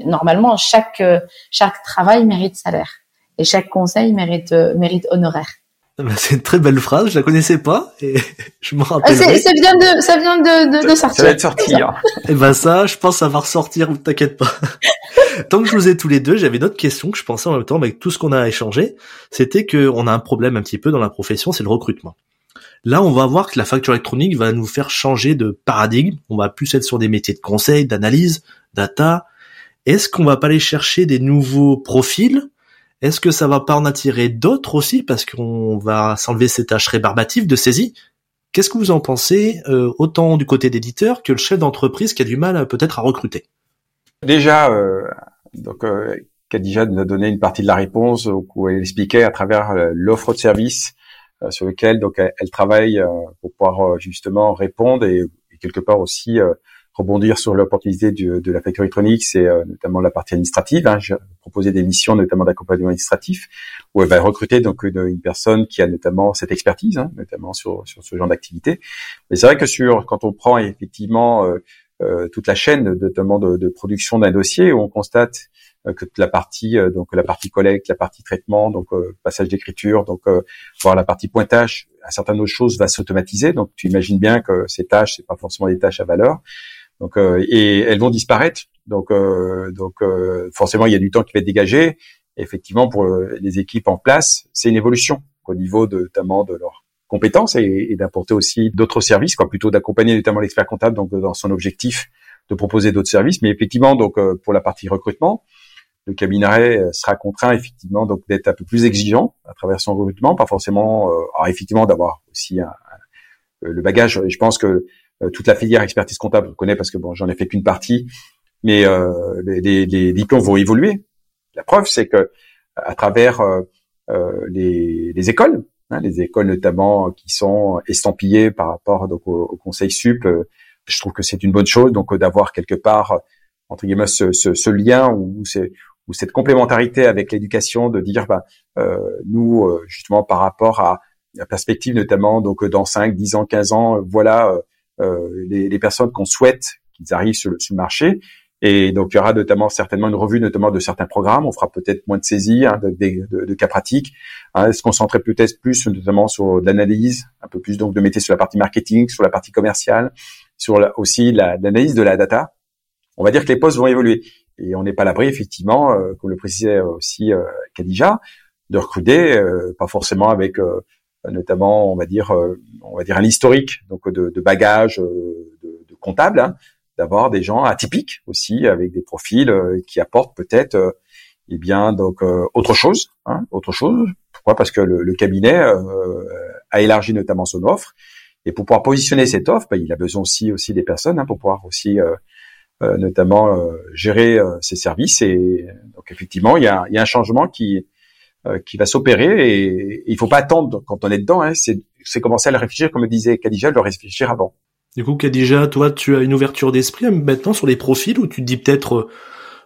Normalement, chaque euh, chaque travail mérite salaire et chaque conseil mérite euh, mérite honoraire. Bah, c'est une très belle phrase, je la connaissais pas et je m'en Ah, rappellerai. c'est- ça vient de ça vient de de, de Ça sortir. va être sorti. hein. Et ben ça, je pense ça va ressortir, t'inquiète pas. Tant que je vous ai tous les deux, j'avais une autre question que je pensais en même temps avec tout ce qu'on a échangé, c'était que on a un problème un petit peu dans la profession, c'est le recrutement. Là, on va voir que la facture électronique va nous faire changer de paradigme. On va plus être sur des métiers de conseil, d'analyse, data. Est-ce qu'on va pas aller chercher des nouveaux profils Est-ce que ça va pas en attirer d'autres aussi parce qu'on va s'enlever ces tâches rébarbatives de saisie? Qu'est-ce que vous en pensez, euh, autant du côté d'éditeur que le chef d'entreprise qui a du mal euh, peut-être à recruter? Déjà, euh, donc euh, nous a donné une partie de la réponse donc, où elle expliquait à travers euh, l'offre de service euh, sur lequel donc elle, travaille euh, pour pouvoir euh, justement répondre et, et quelque part aussi euh, rebondir sur l'opportunité de la facture électronique, c'est euh, notamment la partie administrative. Hein. J'ai proposé des missions notamment d'accompagnement administratif où elle va recruter donc une, personne qui a notamment cette expertise, hein, notamment sur, sur ce genre d'activité. Mais c'est vrai que sur quand on prend effectivement euh, euh, toute la chaîne notamment de, de production d'un dossier où on constate euh, que la partie donc la partie collecte, la partie traitement, donc euh, passage d'écriture, donc euh, voire la partie pointage, un certain nombre de choses va s'automatiser. Donc tu imagines bien que ces tâches c'est pas forcément des tâches à valeur. Donc euh, et elles vont disparaître. Donc euh, donc euh, forcément il y a du temps qui va être dégagé. Effectivement pour les équipes en place, c'est une évolution au niveau de, notamment de leurs compétences et, d'apporter aussi d'autres services, quoi, plutôt d'accompagner notamment l'expert comptable donc dans son objectif de proposer d'autres services. Mais effectivement donc euh, pour la partie recrutement, le cabinet sera contraint effectivement donc d'être un peu plus exigeant à travers son recrutement, pas forcément, euh, alors effectivement d'avoir aussi un- le bagage. Je pense que toute la filière expertise comptable, je connais parce que bon, j'en ai fait qu'une partie, mais euh, les, les- les diplômes vont évoluer. La preuve, c'est que à travers euh, euh, les, les écoles, hein, les écoles notamment qui sont estampillées par rapport donc au, Conseil sup, euh, je trouve que c'est une bonne chose donc euh, d'avoir quelque part entre guillemets ce, ce, ce lien ou ou cette complémentarité avec l'éducation de dire bah, euh, nous euh, justement par rapport à la perspective notamment donc euh, dans 5, 10 ans, 15 ans, euh, voilà euh, euh, les, les personnes qu'on souhaite qu'ils arrivent sur le, sur le marché. Et donc il y aura notamment certainement une revue notamment de certains programmes. On fera peut-être moins de saisies, hein, de, de, de- cas pratiques. Hein, se concentrer peut-être plus notamment sur de l'analyse, un peu plus donc de métier sur la partie marketing, sur la partie commerciale, sur la- aussi la- l'analyse de la data. On va dire que les postes vont évoluer. Et on n'est pas à l'abri, effectivement, euh, comme le précisait aussi euh, Khadija, de recruter, euh, pas forcément avec euh, notamment, on va dire, euh, on va dire un historique donc de, de bagages euh, de, de comptables, hein, d'avoir des gens atypiques aussi avec des profils euh, qui apportent peut-être, euh, eh bien, donc euh, autre chose, hein, autre chose. Pourquoi? Parce que le, le cabinet euh, a élargi notamment son offre. Et pour pouvoir positionner cette offre, ben, il a besoin aussi aussi des personnes hein, pour pouvoir aussi euh, euh, notamment euh, gérer euh, ces services. Et donc effectivement, il y a, il y a un changement qui euh, qui va s'opérer et, il faut pas attendre quand on est dedans. Hein, c'est c'est commencer à le réfléchir, comme le disait Khadija, de le réfléchir avant. Du coup, Khadija, toi, tu as une ouverture d'esprit maintenant sur les profils où tu te dis peut-être, euh,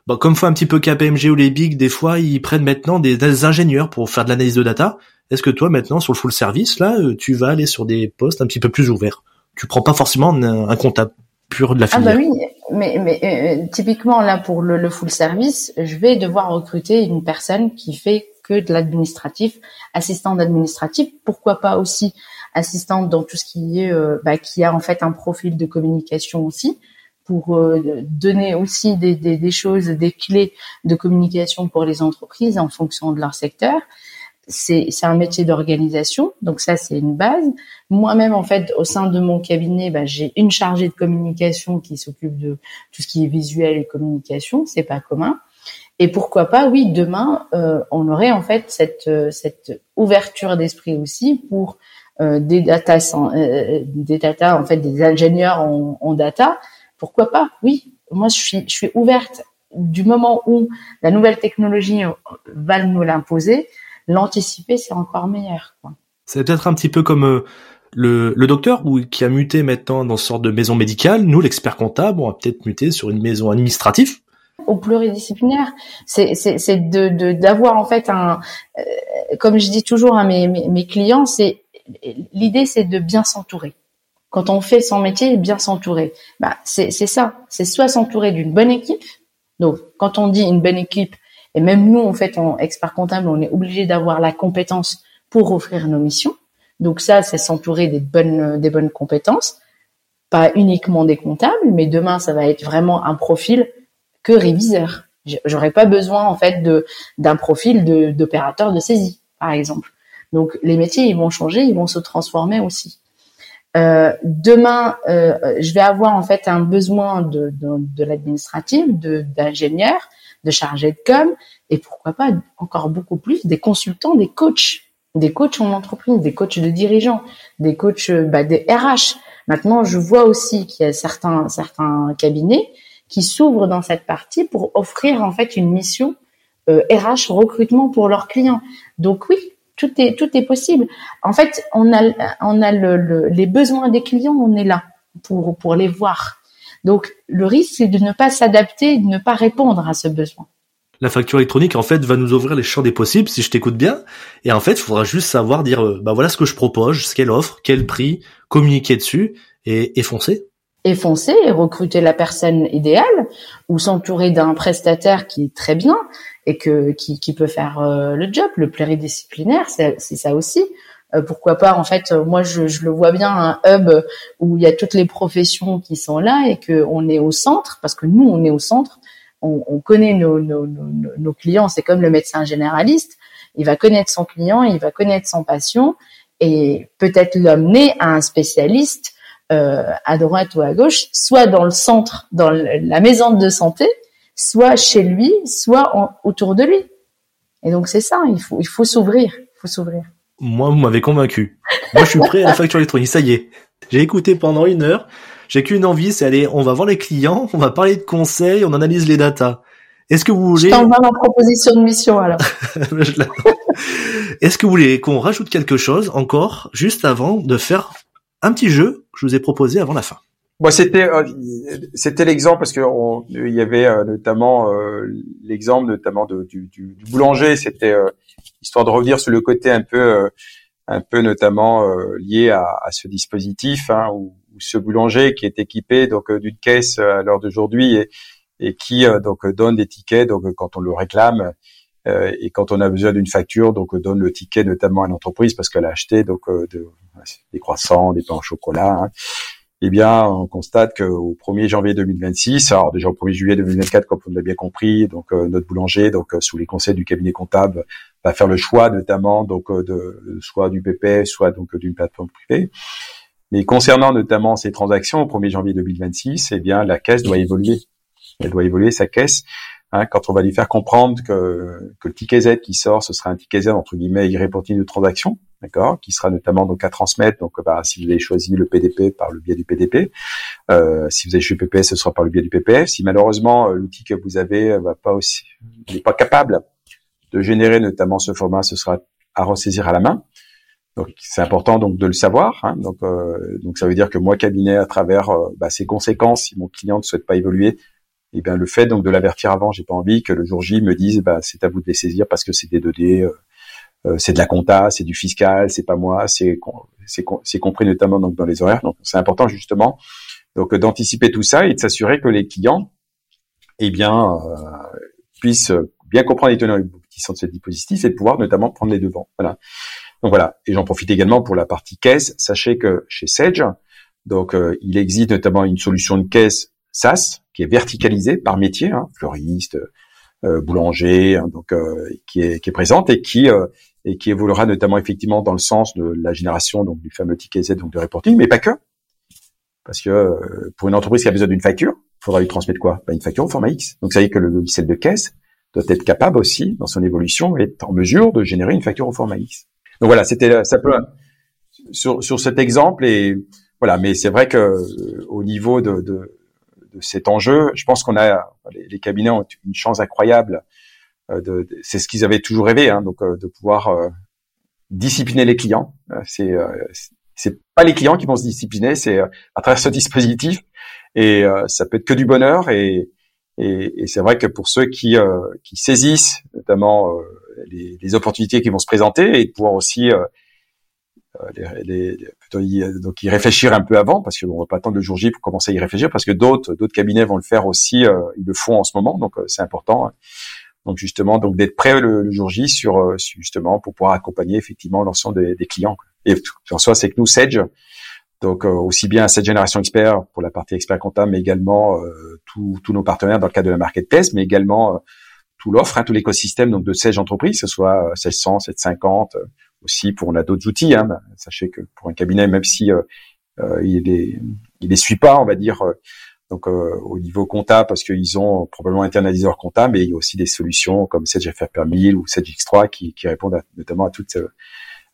bah, comme fait un petit peu KPMG ou les Big, des fois, ils prennent maintenant des, des ingénieurs pour faire de l'analyse de data. Est-ce que toi, maintenant, sur le full service, là, euh, tu vas aller sur des postes un petit peu plus ouverts? Tu prends pas forcément un, un comptable pur de la Ah filière. bah oui, mais, mais euh, typiquement là pour le, le full service, je vais devoir recruter une personne qui fait que de l'administratif, assistant d'administratif, pourquoi pas aussi assistante dans tout ce qui est, euh, bah, qui a en fait un profil de communication aussi, pour euh, donner aussi des, des, des choses, des clés de communication pour les entreprises en fonction de leur secteur. c'est un métier d'organisation, donc ça c'est une base. Moi-même en fait au sein de mon cabinet, bah, j'ai une chargée de communication qui s'occupe de tout ce qui est visuel et communication, c'est pas commun. Et pourquoi pas, oui, demain euh, on aurait en fait cette cette ouverture d'esprit aussi pour euh, des data euh, des data en fait des ingénieurs en, en data. Pourquoi pas Oui, moi je suis je suis ouverte du moment où la nouvelle technologie va nous l'imposer l'anticiper, c'est encore meilleur. C'est peut-être un petit peu comme euh, le, le, docteur qui a muté maintenant dans une sorte de maison médicale. Nous, l'expert comptable, on va peut-être muter sur une maison administrative. Au pluridisciplinaire, c'est de d'avoir en fait un, euh, comme je dis toujours à mes, mes, clients, c'est l'idée, c'est de bien s'entourer. Quand on fait son métier, bien s'entourer. Bah, c'est ça. C'est soit s'entourer d'une bonne équipe. Donc, quand on dit une bonne équipe, et même nous, en fait, en expert comptable, on est obligé d'avoir la compétence pour offrir nos missions. Donc ça, c'est s'entourer des bonnes, des bonnes compétences, pas uniquement des comptables, mais demain, ça va être vraiment un profil que réviseur. J'aurais pas besoin en fait de d'un profil d'opérateur de, saisie, par exemple. Donc les métiers, ils vont changer, ils vont se transformer aussi. Euh, demain, euh, je vais avoir en fait un besoin de, de, de l'administratif, d'ingénieur, de chargés de com, et pourquoi pas encore beaucoup plus des consultants, des coachs, des coachs en entreprise, des coachs de dirigeants, des coachs bah, des RH. Maintenant, je vois aussi qu'il y a certains certains cabinets qui s'ouvrent dans cette partie pour offrir en fait une mission euh, RH recrutement pour leurs clients. Donc oui, tout est tout est possible. En fait, on a on a le, les besoins des clients, on est là pour pour les voir. Donc le risque, c'est de ne pas s'adapter, de ne pas répondre à ce besoin. La facture électronique, en fait, va nous ouvrir les champs des possibles, si je t'écoute bien. Et en fait, il faudra juste savoir dire, euh, bah voilà ce que je propose, ce qu'elle offre, quel prix, communiquer dessus et, et foncer. Et foncer, et recruter la personne idéale, ou s'entourer d'un prestataire qui est très bien et que qui, peut faire euh, le job, le pluridisciplinaire, c'est ça aussi. Euh, pourquoi pas en fait euh, moi je, le vois bien un hub où il y a toutes les professions qui sont là et que on est au centre parce que nous on est au centre on, on connaît nos clients c'est comme le médecin généraliste il va connaître son client il va connaître son patient et peut-être l'amener à un spécialiste euh, à droite ou à gauche soit dans le centre dans la maison de santé soit chez lui soit autour de lui et donc c'est ça il faut il faut s'ouvrir il faut s'ouvrir moi, vous m'avez convaincu. Moi, je suis prêt à la facture électronique. Ça y est. J'ai écouté pendant une heure. J'ai qu'une envie, c'est aller, on va voir les clients, on va parler de conseils, on analyse les datas. Est-ce que vous voulez... Je t'envoie ma proposition de mission, alors. Est-ce que vous voulez qu'on rajoute quelque chose encore, juste avant de faire un petit jeu que je vous ai proposé avant la fin? Bon, c'était euh, c'était l'exemple parce que il y avait euh, notamment euh, l'exemple notamment du, du, du, boulanger. C'était histoire de revenir sur le côté un peu, euh, un peu notamment euh, lié à, à, ce dispositif, hein, où, ce boulanger qui est équipé donc euh, d'une caisse à l'heure d'aujourd'hui et, et qui donc donne des tickets donc quand on le réclame et quand on a besoin d'une facture donc donne le ticket notamment à l'entreprise parce qu'elle a acheté donc de, des croissants, des pains au chocolat. Hein eh bien, on constate qu'au 1er janvier 2026, alors déjà au 1er juillet 2024, comme on l'a bien compris, donc euh, notre boulanger, donc euh, sous les conseils du cabinet comptable, va faire le choix notamment donc euh, de soit du PP, soit donc d'une plateforme privée. Mais concernant notamment ces transactions au 1er janvier 2026, eh bien, la caisse doit évoluer. Elle doit évoluer sa caisse Hein, quand on va lui faire comprendre que, que le ticket Z qui sort, ce sera un ticket Z entre guillemets irréporté de transaction, d'accord, qui sera notamment donc à transmettre. Donc, bah, si vous avez choisi le PDP par le biais du PDP, euh, si vous avez choisi le PPS, ce sera par le biais du PPF. Si malheureusement euh, l'outil que vous avez va pas aussi, n'est pas capable de générer notamment ce format, ce sera à ressaisir à la main. Donc c'est important donc de le savoir. Hein. Donc, euh, donc ça veut dire que moi cabinet à travers euh, bah, ces conséquences, si mon client ne souhaite pas évoluer, et eh bien le fait donc de l'avertir avant, j'ai pas envie que le jour J me dise bah c'est à vous de les saisir parce que c'est des 2D, euh, euh, c'est de la compta, c'est du fiscal, c'est pas moi, c'est c'est compris notamment donc dans les horaires. Donc c'est important justement donc d'anticiper tout ça et de s'assurer que les clients eh bien euh, puissent bien comprendre les tenants et de ce dispositif et de pouvoir notamment prendre les devants. Voilà. Donc voilà. Et j'en profite également pour la partie caisse. Sachez que chez Sage, donc il existe notamment une solution de caisse SaaS qui est verticalisé par métier, hein, fleuriste, boulanger, hein, donc qui est qui est présente et qui et qui évoluera notamment effectivement dans le sens de la génération donc du fameux ticket Z donc de reporting, mais pas que, parce que pour une entreprise qui a besoin d'une facture, il faudra lui transmettre quoi? Bah, Une facture au format X. Donc ça veut dire que le logiciel de caisse doit être capable aussi, dans son évolution, être en mesure de générer une facture au format X. Donc voilà, c'était ça peut sur, sur cet exemple et voilà, mais c'est vrai que euh, au niveau de, de, de, cet enjeu, je pense qu'on a les, cabinets ont une chance incroyable. Euh, de, c'est ce qu'ils avaient toujours rêvé, hein, donc euh, de pouvoir discipliner les clients. C'est c'est pas les clients qui vont se discipliner, c'est à travers ce dispositif et ça peut être que du bonheur et et, et c'est vrai que pour ceux qui, euh, qui saisissent notamment euh, les, les, opportunités qui vont se présenter et de pouvoir aussi euh, plutôt y, donc y réfléchir un peu avant parce qu'on va pas attendre le jour J pour commencer à y réfléchir parce que d'autres cabinets vont le faire aussi ils le font en ce moment donc c'est important donc justement donc d'être prêt le, jour J sur justement pour pouvoir accompagner effectivement l'ensemble des, clients et en soi c'est que nous Sedge donc euh, aussi bien cette génération expert pour la partie expert comptable, mais également euh, tous nos partenaires dans le cadre de la marketplace, mais également euh, tout l'offre, hein, tout l'écosystème donc de 16 entreprises, que ce soit 1600, 750, aussi pour on a d'autres outils. Hein, bah, sachez que pour un cabinet, même si il les il les suit pas, on va dire. donc au niveau comptable, parce qu'ils ont probablement internalisé leur comptable, mais il y a aussi des solutions comme Sedge FR 1000 ou Sedge X3 qui, qui répondent notamment à toutes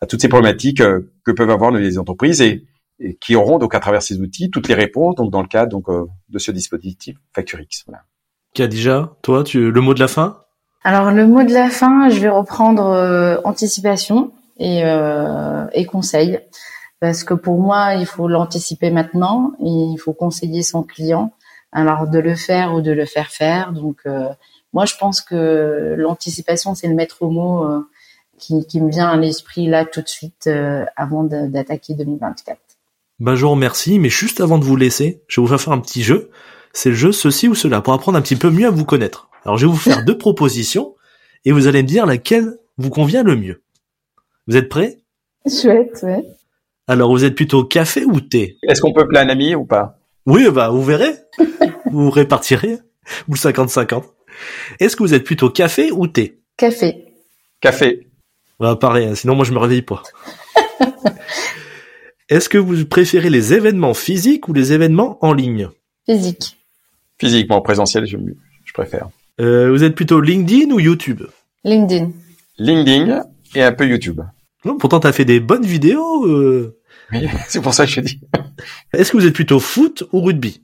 à toutes ces problématiques que peuvent avoir les entreprises et et qui auront donc à travers ces outils toutes les réponses donc dans le cadre donc euh, de ce dispositif FactureX. Voilà. Kadija, toi, tu le mot de la fin? Alors le mot de la fin, je vais reprendre euh, anticipation et, euh, et conseil parce que pour moi, il faut l'anticiper maintenant et il faut conseiller son client alors de le faire ou de le faire faire. Donc euh, moi, je pense que l'anticipation, c'est le maître mot qui, qui, me vient à l'esprit là tout de suite avant d'attaquer 2024. Ben, je vous remercie, mais juste avant de vous laisser, je vais vous faire un petit jeu. C'est le jeu ceci ou cela, pour apprendre un petit peu mieux à vous connaître. Alors, je vais vous faire deux propositions, et vous allez me dire laquelle vous convient le mieux. Vous êtes prêts? Chouette, ouais. Alors, vous êtes plutôt café ou thé? Est-ce qu'on peut plein un ami ou pas? Oui, bah, vous verrez. vous répartirez. Ou le 50-50. Est-ce que vous êtes plutôt café ou thé? Café. Café. Bah, pareil, hein, sinon moi je me réveille pas. Est-ce que vous préférez les événements physiques ou les événements en ligne? Physique. Physiquement, présentiel, je, je préfère. Euh, vous êtes plutôt LinkedIn ou YouTube? LinkedIn. LinkedIn et un peu YouTube. Non, pourtant, tu as fait des bonnes vidéos. Euh... Oui, c'est pour ça que je dis. Est-ce que vous êtes plutôt foot ou rugby?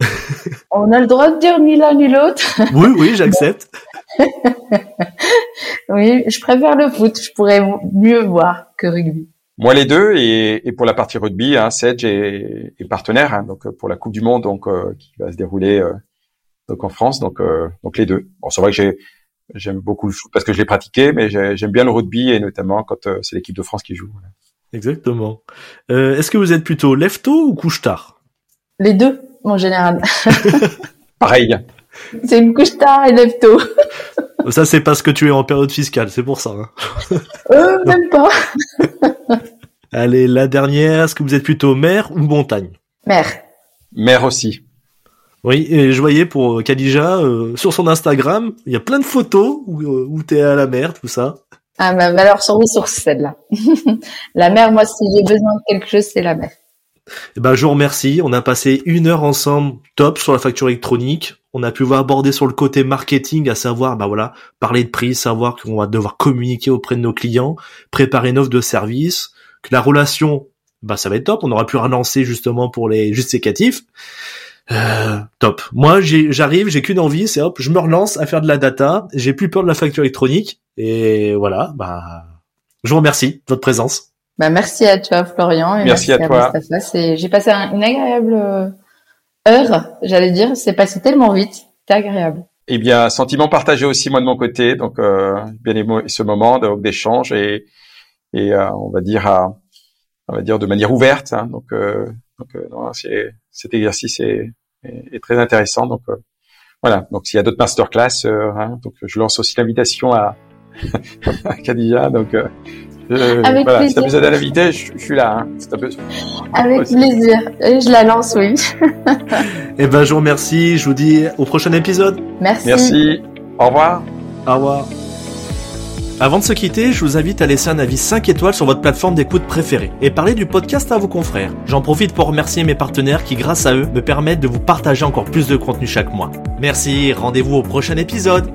On a le droit de dire ni l'un ni l'autre. oui, oui, j'accepte. oui, je préfère le foot. Je pourrais mieux voir que rugby. Moi les deux et, et pour la partie rugby, hein, Sedge est, est partenaire hein, donc pour la Coupe du Monde donc euh, qui va se dérouler euh, donc en France donc euh, donc les deux. Bon c'est vrai que j'ai j'aime beaucoup le foot parce que je l'ai pratiqué mais j'aime bien le rugby et notamment quand c'est l'équipe de France qui joue. Exactement. Est-ce que vous êtes plutôt lève-tôt ou couche tard Les deux en général. Pareil. C'est une couche tard et lève-tôt. Ça, c'est parce que tu es en période fiscale, c'est pour ça. Hein. Euh, même pas. Allez, la dernière, est-ce que vous êtes plutôt mer ou montagne? Mer. Mer aussi. Oui, et je voyais pour Khadija, euh, sur son Instagram, il y a plein de photos où, euh, où tu es à la mer, tout ça. Ah bah, alors sur sur celle-là. la mer, moi, si j'ai besoin de quelque chose, c'est la mer. Eh ben, je vous remercie. On a passé une heure ensemble, top, sur la facture électronique. On a pu voir aborder sur le côté marketing, à savoir, bah voilà, parler de prix, savoir qu'on va devoir communiquer auprès de nos clients, préparer une offre de service, que la relation, bah ça va être top. On aura pu relancer justement pour les justificatifs. Euh, top. Moi, j'arrive, j'ai qu'une envie, c'est hop, je me relance à faire de la data. J'ai plus peur de la facture électronique. Et voilà, bah, je vous remercie de votre présence. Bah, merci à toi, Florian. Et merci, à, toi. J'ai passé une agréable euh, heure, j'allais dire. C'est passé tellement vite. C'était agréable. Eh bien, sentiment partagé aussi moi de mon côté. Donc, euh, bien aimé ce moment d'échange et, et euh, on va dire à, on va dire de manière ouverte. Hein. Donc, euh, donc non, cet exercice est, est, très intéressant. Donc voilà. Donc s'il y a d'autres masterclass, hein, donc je lance aussi l'invitation à, à Khadija. Donc euh, Avec voilà, plaisir. Si t'as besoin d'un invité, je, je, suis là. Hein, si Avec plaisir. Et je la lance, oui. eh ben, je vous remercie. Je vous dis au prochain épisode. Merci. Merci. Au revoir. Au revoir. Avant de se quitter, je vous invite à laisser un avis 5 étoiles sur votre plateforme d'écoute préférée et parler du podcast à vos confrères. J'en profite pour remercier mes partenaires qui, grâce à eux, me permettent de vous partager encore plus de contenu chaque mois. Merci, rendez-vous au prochain épisode.